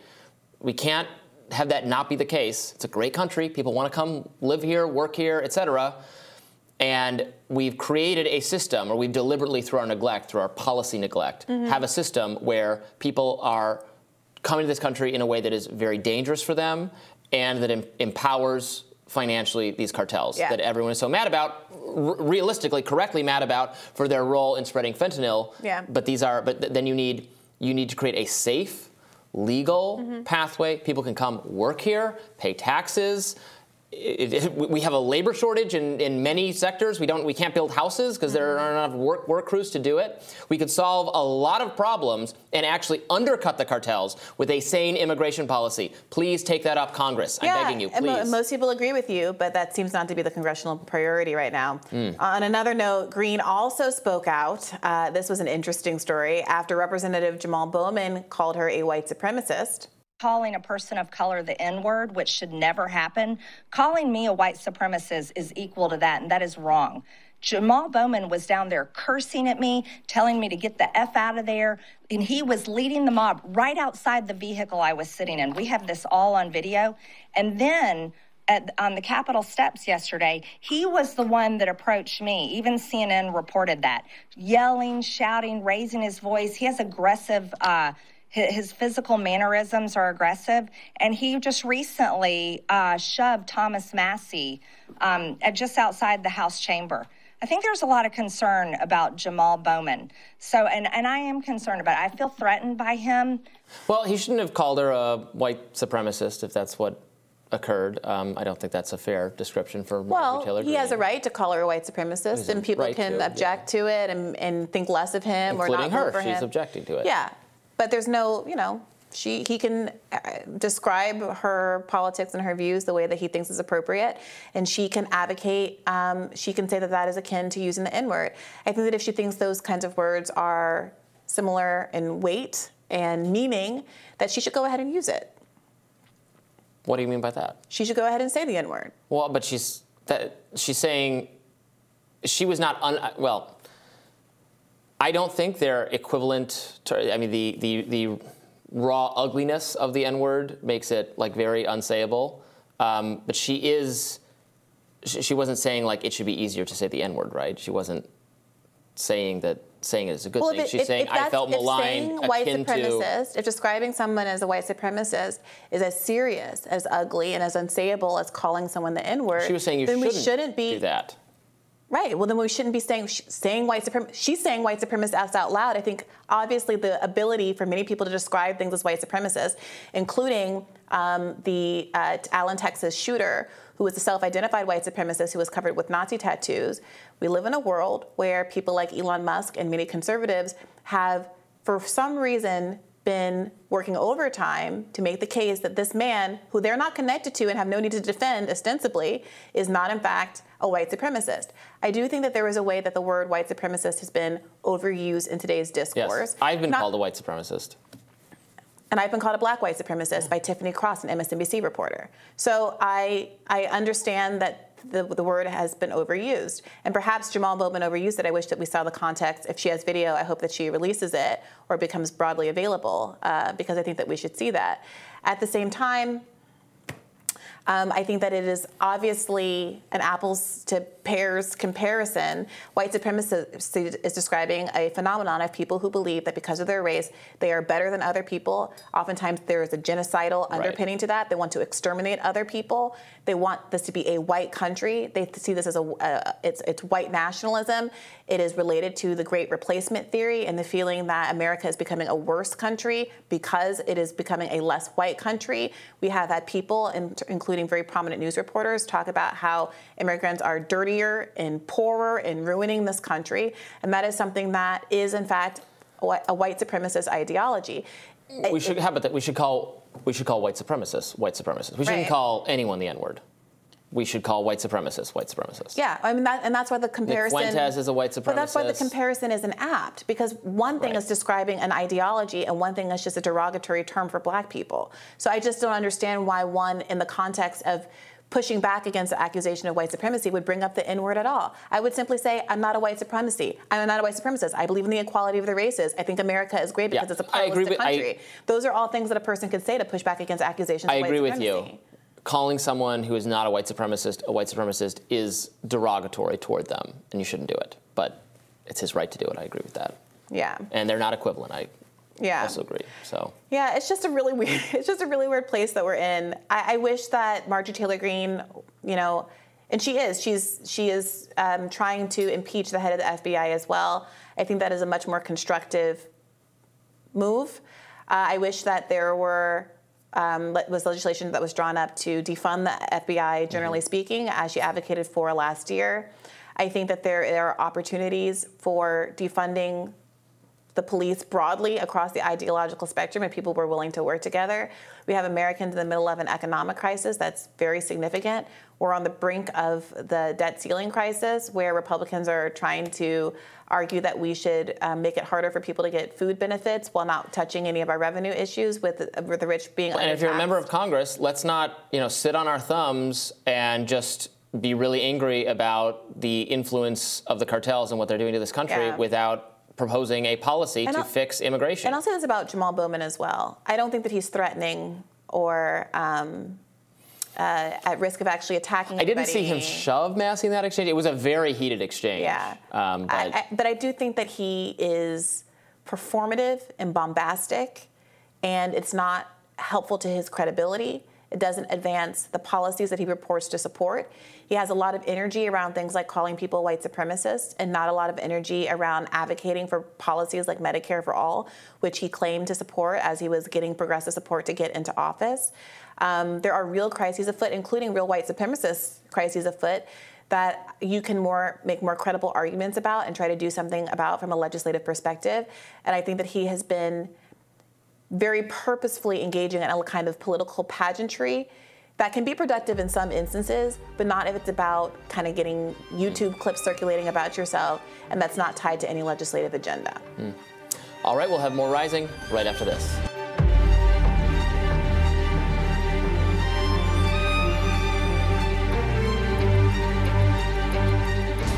we can't have that not be the case. It's a great country. People want to come live here, work here, etc. And we've created a system, or we've deliberately, through our neglect, through our policy neglect, Mm-hmm. have a system where people are coming to this country in a way that is very dangerous for them and that em- empowers financially these cartels Yeah. that everyone is so mad about, r- realistically, correctly mad about for their role in spreading fentanyl. Yeah. But these are, but th- then you need you need to create a safe, legal Mm-hmm. pathway. People can come work here, pay taxes. It- it- we have a labor shortage in, in many sectors. We don't, we can't build houses because there Mm-hmm. aren't enough work, work crews to do it. We could solve a lot of problems and actually undercut the cartels with a sane immigration policy. Please take that up, Congress. I'm begging you, and mo- please. most people agree with you, but that seems not to be the congressional priority right now. Hmm. On another note, Greene also spoke out. Uh, this was an interesting story after Representative Jamal Bowman called her a white supremacist. Calling a person of color the N word, which should never happen, calling me a white supremacist is equal to that, and that is wrong. Jamal Bowman was down there cursing at me, telling me to get the F out of there, and he was leading the mob right outside the vehicle I was sitting in. We have this all on video. And then at, on the Capitol steps yesterday, he was the one that approached me. Even CNN reported that, yelling, shouting, raising his voice. He has aggressive. Uh, his, his physical mannerisms are aggressive, and he just recently uh, shoved Thomas Massie um, at just outside the House chamber. I think there's a lot of concern about Jamal Bowman. So, and, and I am concerned about it. I feel threatened by him. Well, he shouldn't have called her a white supremacist if that's what occurred. Um, I don't think that's a fair description for Marjorie Well, Taylor he has a right to call her a white supremacist, and people right can to, object to it and, and think less of him or not vote her. for She's him. objecting to it. Yeah, but there's no, you know, she he can uh, describe her politics and her views the way that he thinks is appropriate, and she can advocate. Um, she can say that that is akin to using the N word. I think that if she thinks those kinds of words are similar in weight and meaning, that she should go ahead and use it. What do you mean by that? She should go ahead and say the N word. Well, but she's that she's saying she was not un, well. I don't think they're equivalent to. I mean, the the the raw ugliness of the N word makes it like very unsayable. Um, but she is. She, she wasn't saying like it should be easier to say the N word, right? She wasn't saying that saying it is a good Well, thing. if, She's if, saying if I felt if maligned saying white akin to. supremacist, if describing someone as a white supremacist is as serious, as ugly, and as unsayable as calling someone the N word, She was saying you then shouldn't, we shouldn't be do that. Right. Well, then we shouldn't be saying saying white supremacist. She's saying white supremacist out loud. I think obviously the ability for many people to describe things as white supremacist, including um, the uh, Allen, Texas shooter, who was a self-identified white supremacist who was covered with Nazi tattoos. We live in a world where people like Elon Musk and many conservatives have, for some reason, been working overtime to make the case that this man, who they're not connected to and have no need to defend ostensibly, is not in fact a white supremacist. I do think that there is a way that the word white supremacist has been overused in today's discourse. Yes. I've been Not- called a white supremacist. and I've been called a black white supremacist by Tiffany Cross, an MSNBC reporter. So I I understand that the, the word has been overused, and perhaps Jamal Bowman overused it. I wish that we saw the context. If she has video, I hope that she releases it or becomes broadly available uh, because I think that we should see that. At the same time. Um, I think that it is obviously an apples to pears comparison. White supremacy is describing a phenomenon of people who believe that because of their race, they are better than other people. Oftentimes, there is a genocidal underpinning to that. They want to exterminate other people. They want this to be a white country. They see this as a uh, it's it's white nationalism. It is related to the Great Replacement theory and the feeling that America is becoming a worse country because it is becoming a less white country. We have had people, in- including very prominent news reporters, talk about how immigrants are dirtier and poorer and ruining this country, and that is something that is, in fact, a white supremacist ideology. We should how about that? We should call we should call white supremacists white supremacists. We shouldn't Right. call anyone the N word. We should call white supremacists white supremacists. Yeah, I mean, that, and that's why the comparison. Fuentes is a white supremacist. But that's why the comparison isn't apt because one thing Right. is describing an ideology and one thing is just a derogatory term for black people. So I just don't understand why one, in the context of pushing back against the accusation of white supremacy would bring up the N word at all. I would simply say, I'm not a white supremacy. I'm not a white supremacist. I believe in the equality of the races. I think America is great because Yeah, it's a I agree pluralistic with- I- country. Those are all things that a person could say to push back against accusations I of white agree with you. Calling someone who is not a white supremacist a white supremacist is derogatory toward them, and you shouldn't do it. But it's his right to do it. I agree with that. Yeah. And they're not equivalent. I Yeah. also agree. So Yeah, it's just a really weird. It's just a really weird place that we're in. I, I wish that Marjorie Taylor Greene, you know, and she is. She's she is um, trying to impeach the head of the FBI as well. I think that is a much more constructive move. Uh, I wish that there were um, was legislation that was drawn up to defund the FBI, generally speaking, as she advocated for last year. I think that there, there are opportunities for defunding the police broadly across the ideological spectrum if people were willing to work together. We have Americans in the middle of an economic crisis that's very significant. We're on the brink of the debt ceiling crisis where Republicans are trying to argue that we should um, make it harder for people to get food benefits while not touching any of our revenue issues with the, with the rich being And if you're a member of. Congress, let's not, you know, sit on our thumbs and just be really angry about the influence of the cartels and what they're doing to this country Yeah. without proposing a policy And to I'll- fix immigration. And I'll say this about Jamal Bowman as well. I don't think that he's threatening or um, uh, at risk of actually attacking I didn't see him anybody. shove massing that exchange. It was a very heated exchange. Yeah. Um, but I, I, but I do think that he is performative and bombastic, and it's not helpful to his credibility. It doesn't advance the policies that he purports to support. He has a lot of energy around things like calling people white supremacists and not a lot of energy around advocating for policies like Medicare for All, which he claimed to support as he was getting progressive support to get into office. Um, there are real crises afoot, including real white supremacist crises afoot that you can more make more credible arguments about and try to do something about from a legislative perspective. And I think that he has been very purposefully engaging in a kind of political pageantry that can be productive in some instances, but not if it's about kind of getting YouTube clips circulating about yourself and that's not tied to any legislative agenda. Hmm. all right, we'll have more rising right after this.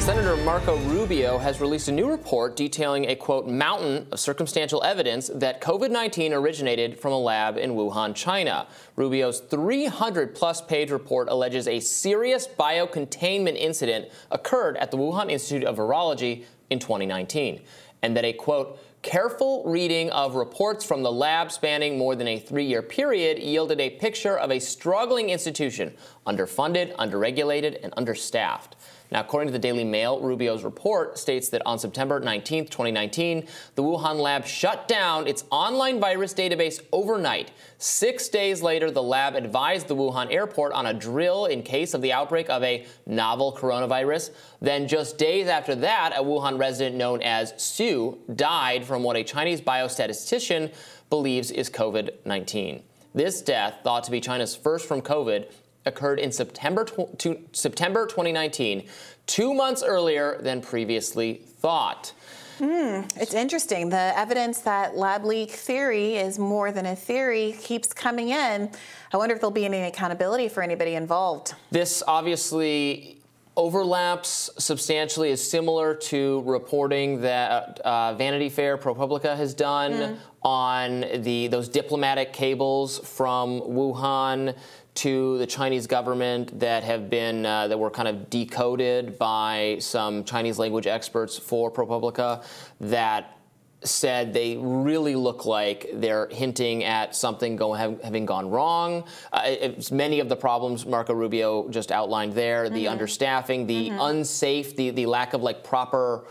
Senator Marco Rubio has released a new report detailing a quote mountain of circumstantial evidence that COVID 19 originated from a lab in Wuhan, China. Rubio's 300 plus page report alleges a serious biocontainment incident occurred at the Wuhan Institute of Virology in 2019, and that a quote Careful reading of reports from the lab spanning more than a three year period yielded a picture of a struggling institution, underfunded, underregulated, and understaffed. Now, according to the Daily Mail, Rubio's report states that on September 19, 2019, the Wuhan lab shut down its online virus database overnight. Six days later, the lab advised the Wuhan airport on a drill in case of the outbreak of a novel coronavirus. Then, just days after that, a Wuhan resident known as Su died from what a Chinese biostatistician believes is COVID 19. This death, thought to be China's first from COVID, occurred in September, tw- to September 2019, two months earlier than previously thought. It's interesting. The evidence that lab leak theory is more than a theory keeps coming in. I wonder if there'll be any accountability for anybody involved. This obviously overlaps substantially, is similar to reporting that uh, Vanity Fair ProPublica has done on the those diplomatic cables from Wuhan to the Chinese government that have been uh, that were kind of decoded by some Chinese language experts for ProPublica that said they really look like they're hinting at something go, have, having gone wrong. Uh, it's many of the problems Marco Rubio just outlined there, the understaffing, the unsafe, the, the lack of like proper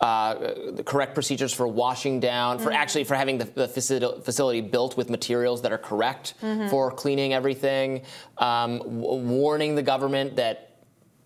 uh, the correct procedures for washing down, for actually for having the, the facility, built with materials that are correct for cleaning everything, um, w- warning the government that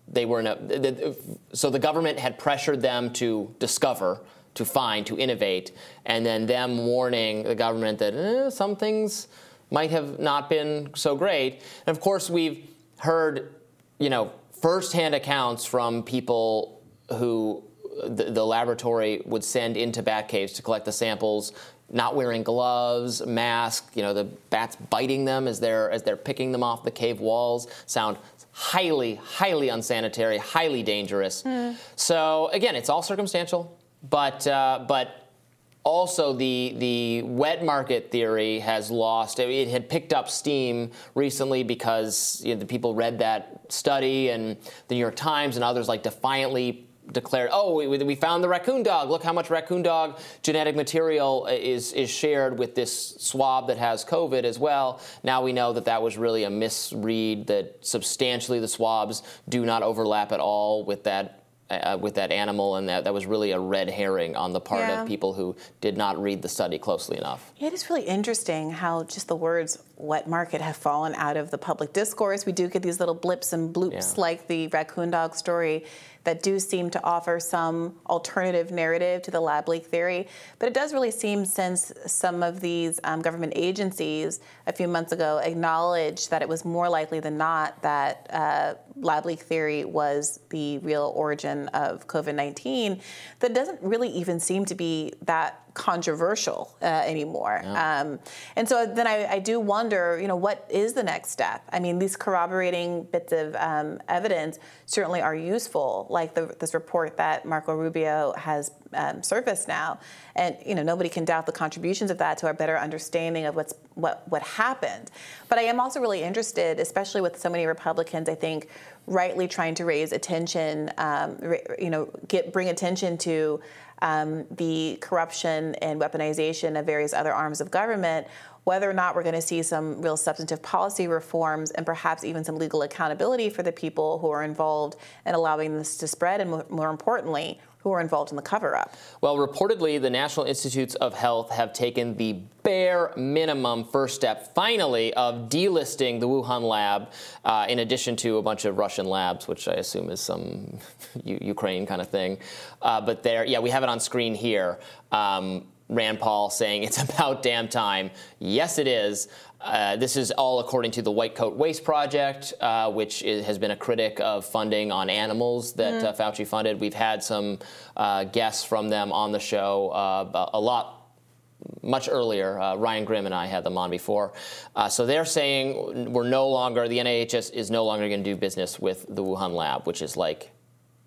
they were in a th- th- so the government had pressured them to discover to find to innovate and then them warning the government that eh, some things might have not been so great. And of course we've heard you know firsthand accounts from people who the, the laboratory would send into bat caves to collect the samples not wearing gloves, mask, you know, the bats biting them as they're as they're picking them off the cave walls sound highly, highly unsanitary, highly dangerous. Hmm. So again, it's all circumstantial, but uh, but also the the wet market theory has lost. It had picked up steam recently because you know, the people read that study, and the New York Times and others like defiantly declared, "Oh, we, we found the raccoon dog. Look how much raccoon dog genetic material is is shared with this swab that has COVID as well." Now we know that that was really a misread. That substantially the swabs do not overlap at all with that. Uh, with that animal, and that, that was really a red herring on the part Yeah. of people who did not read the study closely enough. It is really interesting how just the words wet market have fallen out of the public discourse. We do get these little blips and bloops Yeah. like the raccoon dog story that do seem to offer some alternative narrative to the lab leak theory. But it does really seem since some of these um, government agencies a few months ago acknowledged that it was more likely than not that uh, lab leak theory was the real origin of COVID 19, that doesn't really even seem to be that controversial uh, anymore. Um, and so then I, I do wonder, you know, what is the next step? I mean, these corroborating bits of um, evidence certainly are useful, like the, this report that Marco Rubio has um, surfaced now. And you know, nobody can doubt the contributions of that to our better understanding of what's what what happened. But I am also really interested, especially with so many Republicans, I think, rightly trying to raise attention, um, you know, get bring attention to um, the corruption and weaponization of various other arms of government, whether or not we're going to see some real substantive policy reforms and perhaps even some legal accountability for the people who are involved in allowing this to spread, and more, more importantly, who are involved in the cover up. Well, reportedly, the National Institutes of Health have taken the bare minimum first step, finally, of delisting the Wuhan lab, uh, in addition to a bunch of Russian labs, which I assume is some Ukraine kind of thing. Uh, but there, yeah, we have it on screen here. Um, Rand Paul saying it's about damn time. Yes, it is. Uh, this is all according to the White Coat Waste Project, uh, which is, has been a critic of funding on animals that uh, Fauci funded. We've had some uh, guests from them on the show uh, a lot much earlier. Uh, Ryan Grim and I had them on before. Uh, so they're saying we're no longer, the NIH is no longer going to do business with the Wuhan lab, which is like,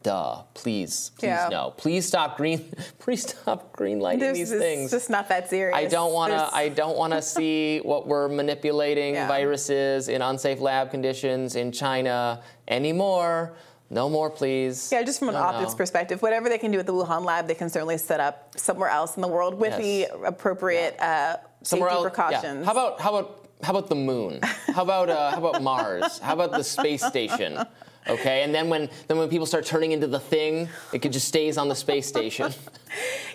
duh, please, please Yeah. no. Please stop green, please stop green lighting these it's things. just not that serious. I don't want to. I don't want to see what we're manipulating Yeah. viruses in unsafe lab conditions in China anymore. No more, please. Yeah, just from an No, optics no. perspective, whatever they can do at the Wuhan lab, they can certainly set up somewhere else in the world with Yes. the appropriate uh, Somewhere safety else. yeah. precautions. How about how about how about the moon? How about uh, how about Mars? How about the space station? Okay, and then when then when people start turning into the thing, it just stays on the space station.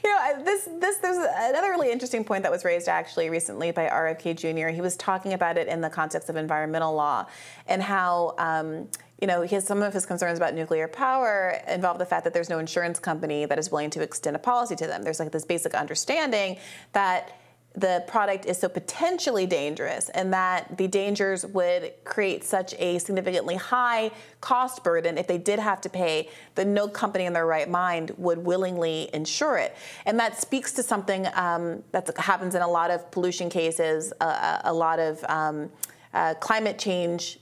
You know, this this there's another really interesting point that was raised actually recently by RFK Jr. He was talking about it in the context of environmental law and how. Um, you know, his, some of his concerns about nuclear power involve the fact that there's no insurance company that is willing to extend a policy to them. There's like this basic understanding that the product is so potentially dangerous and that the dangers would create such a significantly high cost burden if they did have to pay that no company in their right mind would willingly insure it. And that speaks to something um, that happens in a lot of pollution cases uh, a lot of um, uh, climate change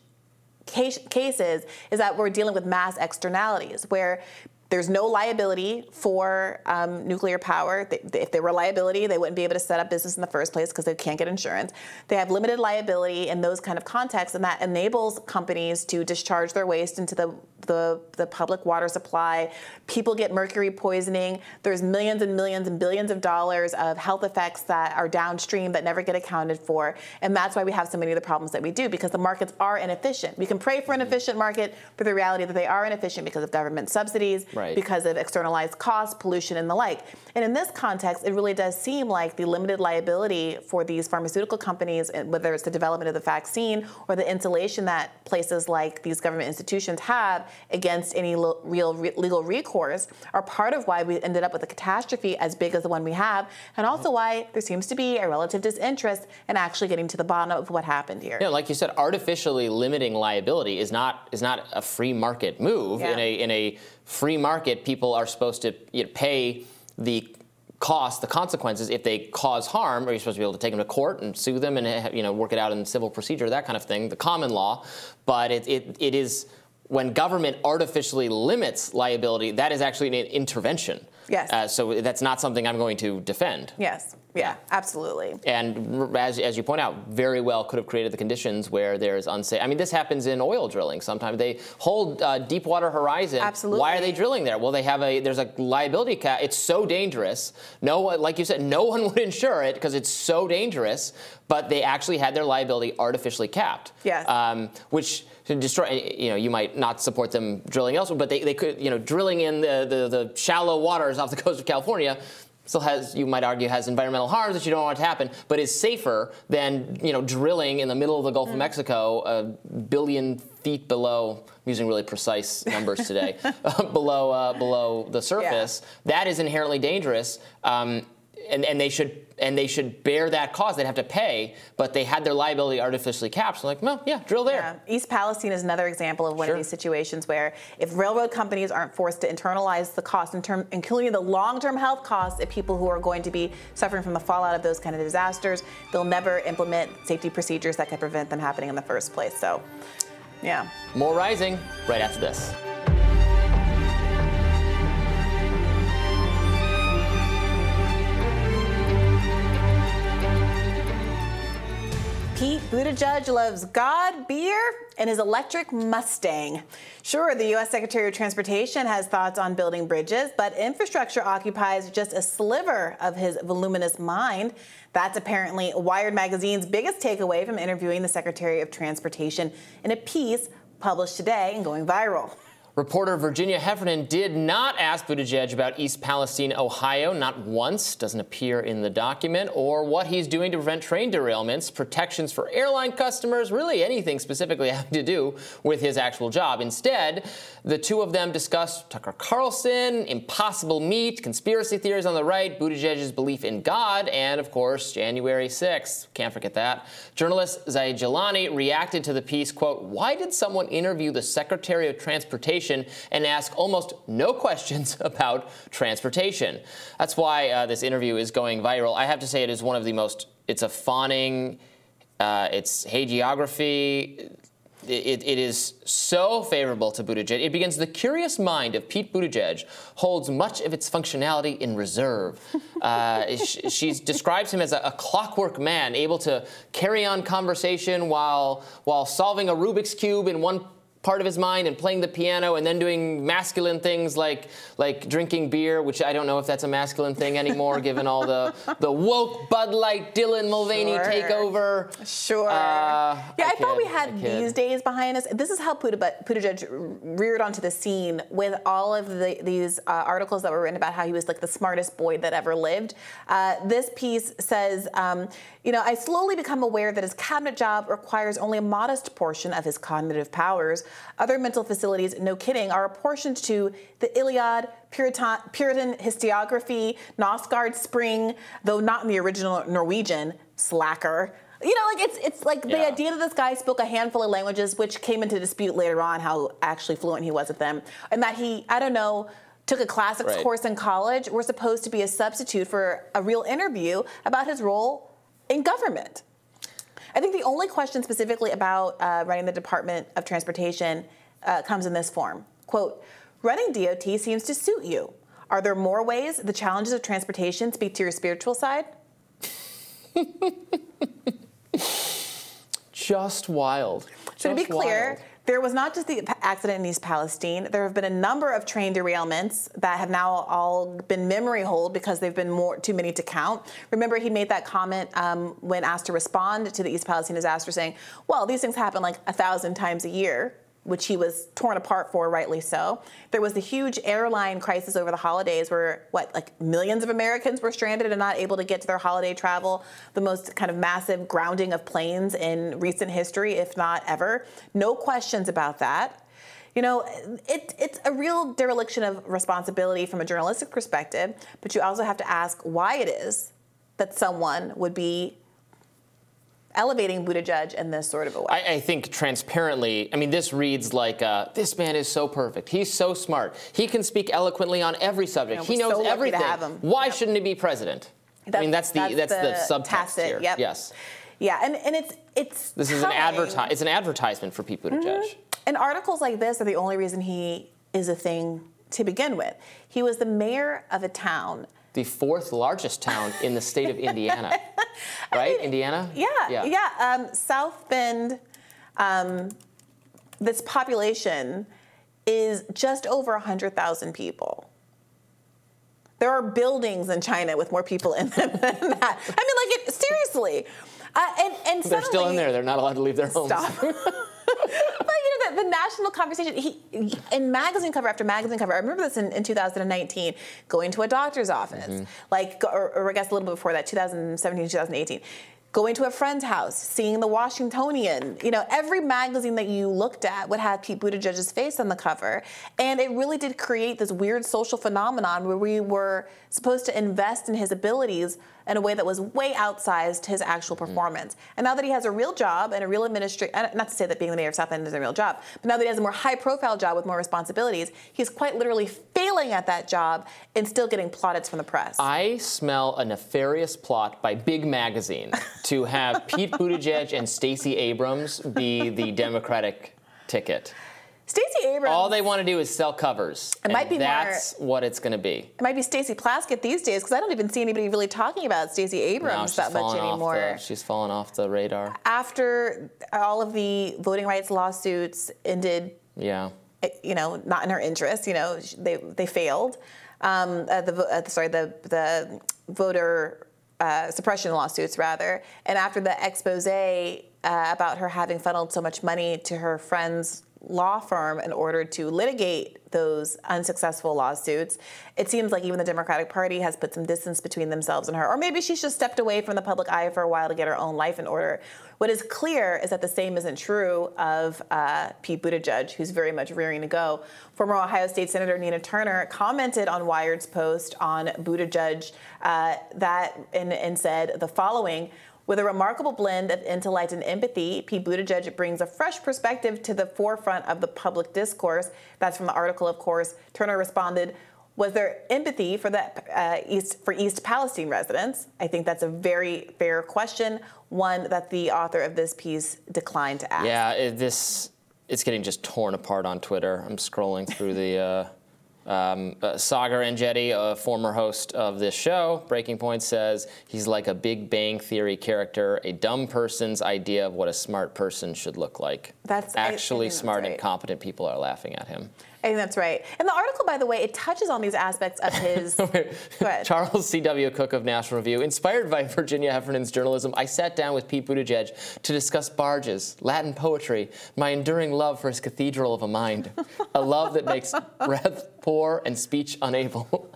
cases is that we're dealing with mass externalities where there's no liability for um, nuclear power. Th- If there were liability, they wouldn't be able to set up business in the first place because they can't get insurance. They have limited liability in those kind of contexts, and that enables companies to discharge their waste into the, the, the public water supply. People get mercury poisoning. There's millions and millions and billions of dollars of health effects that are downstream that never get accounted for. And that's why we have so many of the problems that we do because the markets are inefficient. We can pray for an efficient market, but the reality that they are inefficient because of government subsidies, Right. because of externalized costs, pollution, and the like. And in this context, it really does seem like the limited liability for these pharmaceutical companies, whether it's the development of the vaccine or the insulation that places like these government institutions have against any lo- real re- legal recourse, are part of why we ended up with a catastrophe as big as the one we have, and also why there seems to be a relative disinterest in actually getting to the bottom of what happened here. Yeah, like you said, artificially limiting liability is not is not a free market move. Yeah. In a in a free market, people are supposed to you know, pay the cost, the consequences if they cause harm. Or you're supposed to be able to take them to court and sue them and you know work it out in civil procedure, that kind of thing, the common law. But it it, it is when government artificially limits liability, that is actually an intervention. Yes. Uh, so that's not something I'm going to defend. Yes. Yeah, absolutely. And as, as you point out, very well could have created the conditions where there's unsafe. I mean, this happens in oil drilling. Sometimes they hold uh, Deepwater Horizon. Absolutely. Why are they drilling there? Well, they have a there's a liability cap. It's so dangerous. No like you said, no one would insure it because it's so dangerous. But they actually had their liability artificially capped. Yes. Um, which to destroy, you know, you might not support them drilling elsewhere, but they, they could, you know, drilling in the, the, the shallow waters off the coast of California still has, you might argue, has environmental harms that you don't want to happen, but is safer than you know drilling in the middle of the Gulf mm. of Mexico, a billion feet below. I'm using really precise numbers today, below uh, below the surface. Yeah. That is inherently dangerous. Um, and, and they should and they should bear that cost. They'd have to pay, but they had their liability artificially capped. So like, well, yeah, drill there. Yeah. East Palestine is another example of one sure. of these situations where if railroad companies aren't forced to internalize the cost, in term, including the long-term health costs of people who are going to be suffering from the fallout of those kind of disasters, they'll never implement safety procedures that could prevent them happening in the first place. So, yeah. More rising right after this. Pete Buttigieg loves God, beer, and his electric Mustang. Sure, the U.S. Secretary of Transportation has thoughts on building bridges, but infrastructure occupies just a sliver of his voluminous mind. That's apparently Wired Magazine's biggest takeaway from interviewing the Secretary of Transportation in a piece published today and going viral. Reporter Virginia Heffernan did not ask Buttigieg about East Palestine, Ohio, not once, doesn't appear in the document, or what he's doing to prevent train derailments, protections for airline customers, really anything specifically having to do with his actual job. Instead, the two of them discussed Tucker Carlson, impossible meat, conspiracy theories on the right, Buttigieg's belief in God, and of course, January 6th. Can't forget that. Journalist Zaid Jilani reacted to the piece, quote, why did someone interview the Secretary of Transportation and ask almost no questions about transportation. That's why uh, this interview is going viral. I have to say, it is one of the most, it's a fawning, uh, it's hagiography. It, it is so favorable to Buttigieg. It begins the curious mind of Pete Buttigieg holds much of its functionality in reserve. Uh, she, she, describes him as a, a, clockwork man, able to carry on conversation while while solving a Rubik's cube in one part of his mind and playing the piano and then doing masculine things like like drinking beer, which I don't know if that's a masculine thing anymore, given all the the woke Bud Light Dylan Mulvaney sure. takeover. Sure. Uh, yeah, I, I thought we had these days behind us. This is how Buttigieg reared onto the scene with all of the, these uh, articles that were written about how he was like the smartest boy that ever lived. Uh, this piece says, um, you know, I slowly become aware that his cabinet job requires only a modest portion of his cognitive powers. Other mental facilities, no kidding, are apportioned to the Iliad, Puritan, Puritan historiography, Novgorod Spring, though not in the original Norwegian, slacker. You know, like it's it's like yeah. the idea that this guy spoke a handful of languages, which came into dispute later on how actually fluent he was at them, and that he, I don't know, took a classics right. course in college, were supposed to be a substitute for a real interview about his role in government. I think the only question specifically about uh, running the Department of Transportation uh, comes in this form. Quote, running DOT seems to suit you. Are there more ways the challenges of transportation speak to your spiritual side? Just wild. So to be clear, wild. There was not just the accident in East Palestine. There have been a number of train derailments that have now all been memory hold because they've been more too many to count. Remember, he made that comment um, when asked to respond to the East Palestine disaster, saying, "Well, these things happen like a thousand times a year." Which he was torn apart for, rightly so. There was the huge airline crisis over the holidays where, what, like millions of Americans were stranded and not able to get to their holiday travel, the most kind of massive grounding of planes in recent history, if not ever. No questions about that. You know, it, it's a real dereliction of responsibility from a journalistic perspective, but you also have to ask why it is that someone would be elevating Buttigieg in this sort of a way? I, I think transparently, I mean, this reads like uh, this man is so perfect. He's so smart. He can speak eloquently on every subject. You know, he knows so everything. Why yep. shouldn't he be president? That's, I mean, that's the that's, that's the, the, subtext tacit, here. Yep. Yes. Yeah, and, and it's it's this is an adverti- It's an advertisement for Pete Buttigieg. Mm-hmm. And articles like this are the only reason he is a thing to begin with. He was the mayor of a town. The fourth largest town in the state of Indiana, right? Indiana. Yeah, yeah. Um, South Bend, um, this population is just over 100,000 people. There are buildings in China with more people in them than that. I mean, like, it, seriously. Uh, and, and They're still in there. They're not allowed to leave their homes. Stop. but you know the, the national conversation. He in magazine cover after magazine cover. I remember this in, in 2019, going to a doctor's office, Mm-hmm. like or, or I guess a little bit before that, 2017, 2018. Going to a friend's house, seeing the Washingtonian. You know, every magazine that you looked at would have Pete Buttigieg's face on the cover, and it really did create this weird social phenomenon where we were supposed to invest in his abilities in a way that was way outsized his actual mm. performance. And now that he has a real job and a real administration, not to say that being the mayor of South Bend is a real job, but now that he has a more high profile job with more responsibilities, he's quite literally failing at that job and still getting plaudits from the press. I smell a nefarious plot by Big Magazine to have Pete Buttigieg and Stacey Abrams be the Democratic ticket. Stacey Abrams. All they want to do is sell covers. It might and be more- that's what it's going to be. it might be Stacey Plaskett these days because I don't even see anybody really talking about Stacey Abrams she's that much anymore. the, she's fallen off the radar. After all of the voting rights lawsuits ended Yeah. you know, not in her interest. You know, they they failed. Um, uh, the uh, sorry, the the voter uh, suppression lawsuits rather. And after the expose uh, about her having funneled so much money to her friend's law firm in order to litigate those unsuccessful lawsuits, it seems like even the Democratic Party has put some distance between themselves and her. Or maybe she's just stepped away from the public eye for a while to get her own life in order. What is clear is that the same isn't true of uh, Pete Buttigieg, who's very much rearing to go. Former Ohio State Senator Nina Turner commented on Wired's post on Buttigieg uh, that and, and said the following. With a remarkable blend of intellect and empathy, Pete Buttigieg brings a fresh perspective to the forefront of the public discourse. That's from the article, of course. Turner responded, was there empathy for the uh, East for East Palestine residents? I think that's a very fair question, one that the author of this piece declined to ask. Yeah, it, this it's getting just torn apart on Twitter. I'm scrolling through the. Uh, um, uh, Saagar Enjeti, a former host of this show, Breaking Point, says he's like a Big Bang Theory character, a dumb person's idea of what a smart person should look like. That's- I- I actually think that's smart and competent people are laughing at him. I think that's right. And the article, by the way, it touches on these aspects of his. Charles C.W. Cooke of National Review. Inspired by Virginia Heffernan's journalism, I sat down with Pete Buttigieg to discuss barges, Latin poetry, my enduring love for his cathedral of a mind, a love that makes breath poor and speech unable.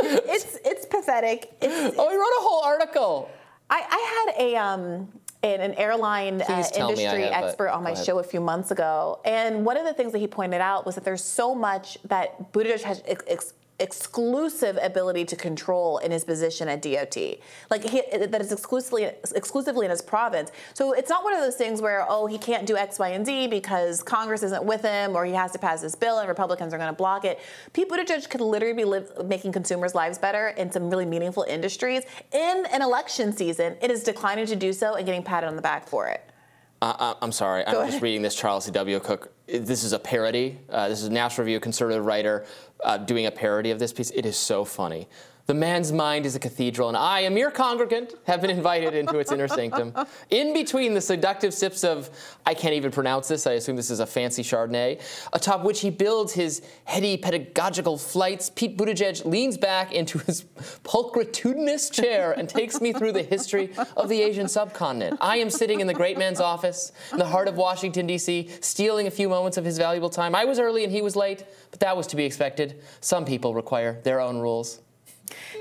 it's it's pathetic. It's, oh, he wrote a whole article. I, I had a um, an, an airline uh, Please tell me I industry have, expert on my show a few months ago, and one of the things that he pointed out was that there's so much that Buttigieg has ex- exclusive ability to control in his position at DOT, like he, that is exclusively exclusively in his province. So it's not one of those things where oh he can't do X, Y, and Z because Congress isn't with him, or he has to pass this bill and Republicans are going to block it. Pete Buttigieg could literally be live, making consumers' lives better in some really meaningful industries. In an election season, it is declining to do so and getting patted on the back for it. Uh, uh, I'm sorry. I'm Go just reading this Charles C.W. Cooke. This is a parody. Uh, this is a National Review conservative writer uh, doing a parody of this piece. It is so funny. The man's mind is a cathedral, and I, a mere congregant, have been invited into its inner sanctum. In between the seductive sips of, I can't even pronounce this, I assume this is a fancy Chardonnay, atop which he builds his heady pedagogical flights, Pete Buttigieg leans back into his pulchritudinous chair and takes me through the history of the Asian subcontinent. I am sitting in the great man's office in the heart of Washington, D.C., stealing a few moments of his valuable time. I was early and he was late, but that was to be expected. Some people require their own rules.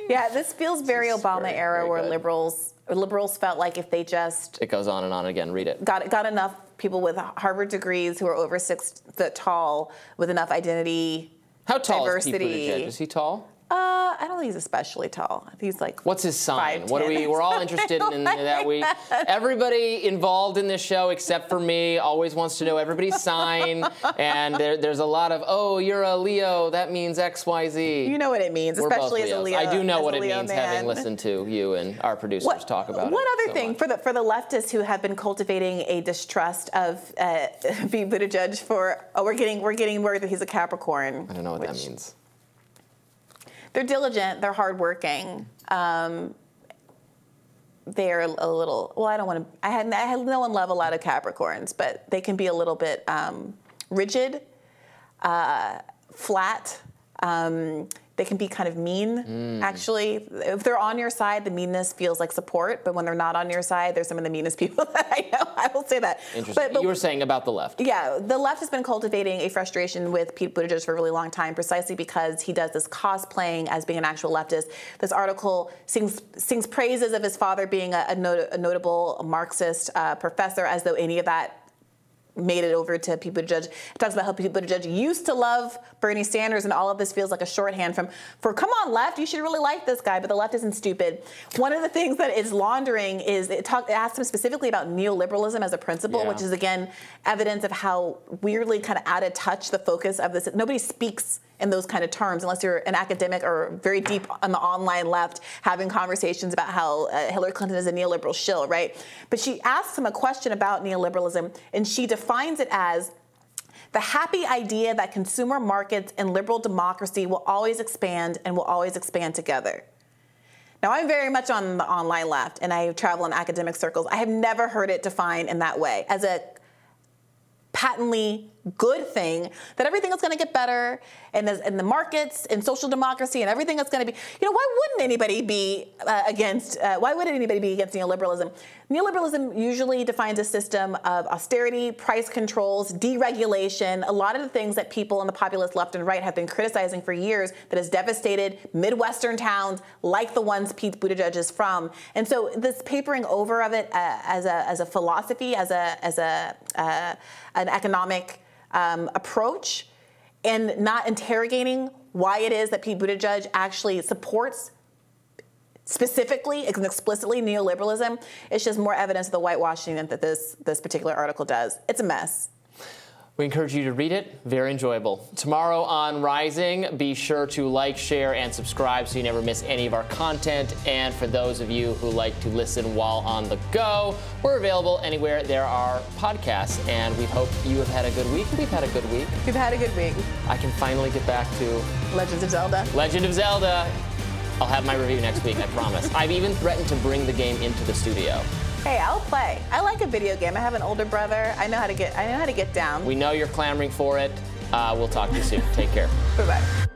Yeah, this feels very This Obama very, era, very where good. liberals liberals felt like if they just It goes on and on again. Read it. got got enough people with Harvard degrees who are over six foot tall with enough identity How tall diversity. is Pete Buttigieg? Is he tall? Uh, I don't think he's especially tall. I think he's like. What's his sign? What are we? We're all interested in, in that week. Everybody involved in this show, except for me, always wants to know everybody's sign. And there, there's a lot of, oh, you're a Leo. That means X, Y, Z. You know what it means, We're especially as a Leo. I do know what it means, man. having listened to you and our producers talk about one it. One other so thing much. for the for the leftists who have been cultivating a distrust of uh, Pete Buttigieg for oh we're getting we're getting word that he's a Capricorn. I don't know what that means. They're diligent. They're hardworking. Um, they're a little well. I don't want to. I had I had no one love a lot of Capricorns, but they can be a little bit um, rigid, uh, flat. Um, they can be kind of mean, Mm. actually. If they're on your side, the meanness feels like support. But when they're not on your side, they're some of the meanest people that I know. I will say that. Interesting. But, but you were saying about the left. yeah, the left has been cultivating a frustration with Pete Buttigieg for a really long time, precisely because he does this cosplaying as being an actual leftist. This article sings sings praises of his father being a, a, not- a notable Marxist uh, professor, as though any of that made it over to Pete Buttigieg. It talks about how Pete Buttigieg used to love Bernie Sanders, and all of this feels like a shorthand from for come on left, you should really like this guy, but the left isn't stupid. One of the things that is laundering is it, talk, it asks him specifically about neoliberalism as a principle, Yeah. which is again evidence of how weirdly kind of out of touch the focus of this. Nobody speaks in those kind of terms unless you're an academic or very deep on the online left having conversations about how uh, Hillary Clinton is a neoliberal shill, right? But she asks him a question about neoliberalism and she defines it as the happy idea that consumer markets and liberal democracy will always expand and will always expand together. Now, I'm very much on the online left and I travel in academic circles. I have never heard it defined in that way as a patently good thing that everything is going to get better and, as, and the markets and social democracy and everything is going to be you know why wouldn't anybody be uh, against uh, why would anybody be against neoliberalism? Neoliberalism usually defines a system of austerity price controls deregulation. A lot of the things that people on the populist left and right have been criticizing for years that has devastated midwestern towns like the ones pete buttigieg is from. And so this papering over of it uh, as, a, as a philosophy as a, as a, uh, an economic um, approach and not interrogating why it is that Pete Buttigieg actually supports specifically and explicitly neoliberalism. It's just more evidence of the whitewashing that this this particular article does. It's a mess. We encourage you to read it. Very enjoyable. Tomorrow on Rising, be sure to like, share, and subscribe so you never miss any of our content. And for those of you who like to listen while on the go, we're available anywhere there are podcasts. And we hope you have had a good week. We've had a good week. We've had a good week. I can finally get back to Legends of Zelda. Legend of Zelda. I'll have my review next week, I promise. I've even threatened to bring the game into the studio. Hey, I'll play. I like a video game. I have an older brother. I know how to get. I know how to get down. We know you're clamoring for it. Uh, we'll talk to you soon. Take care. Bye bye.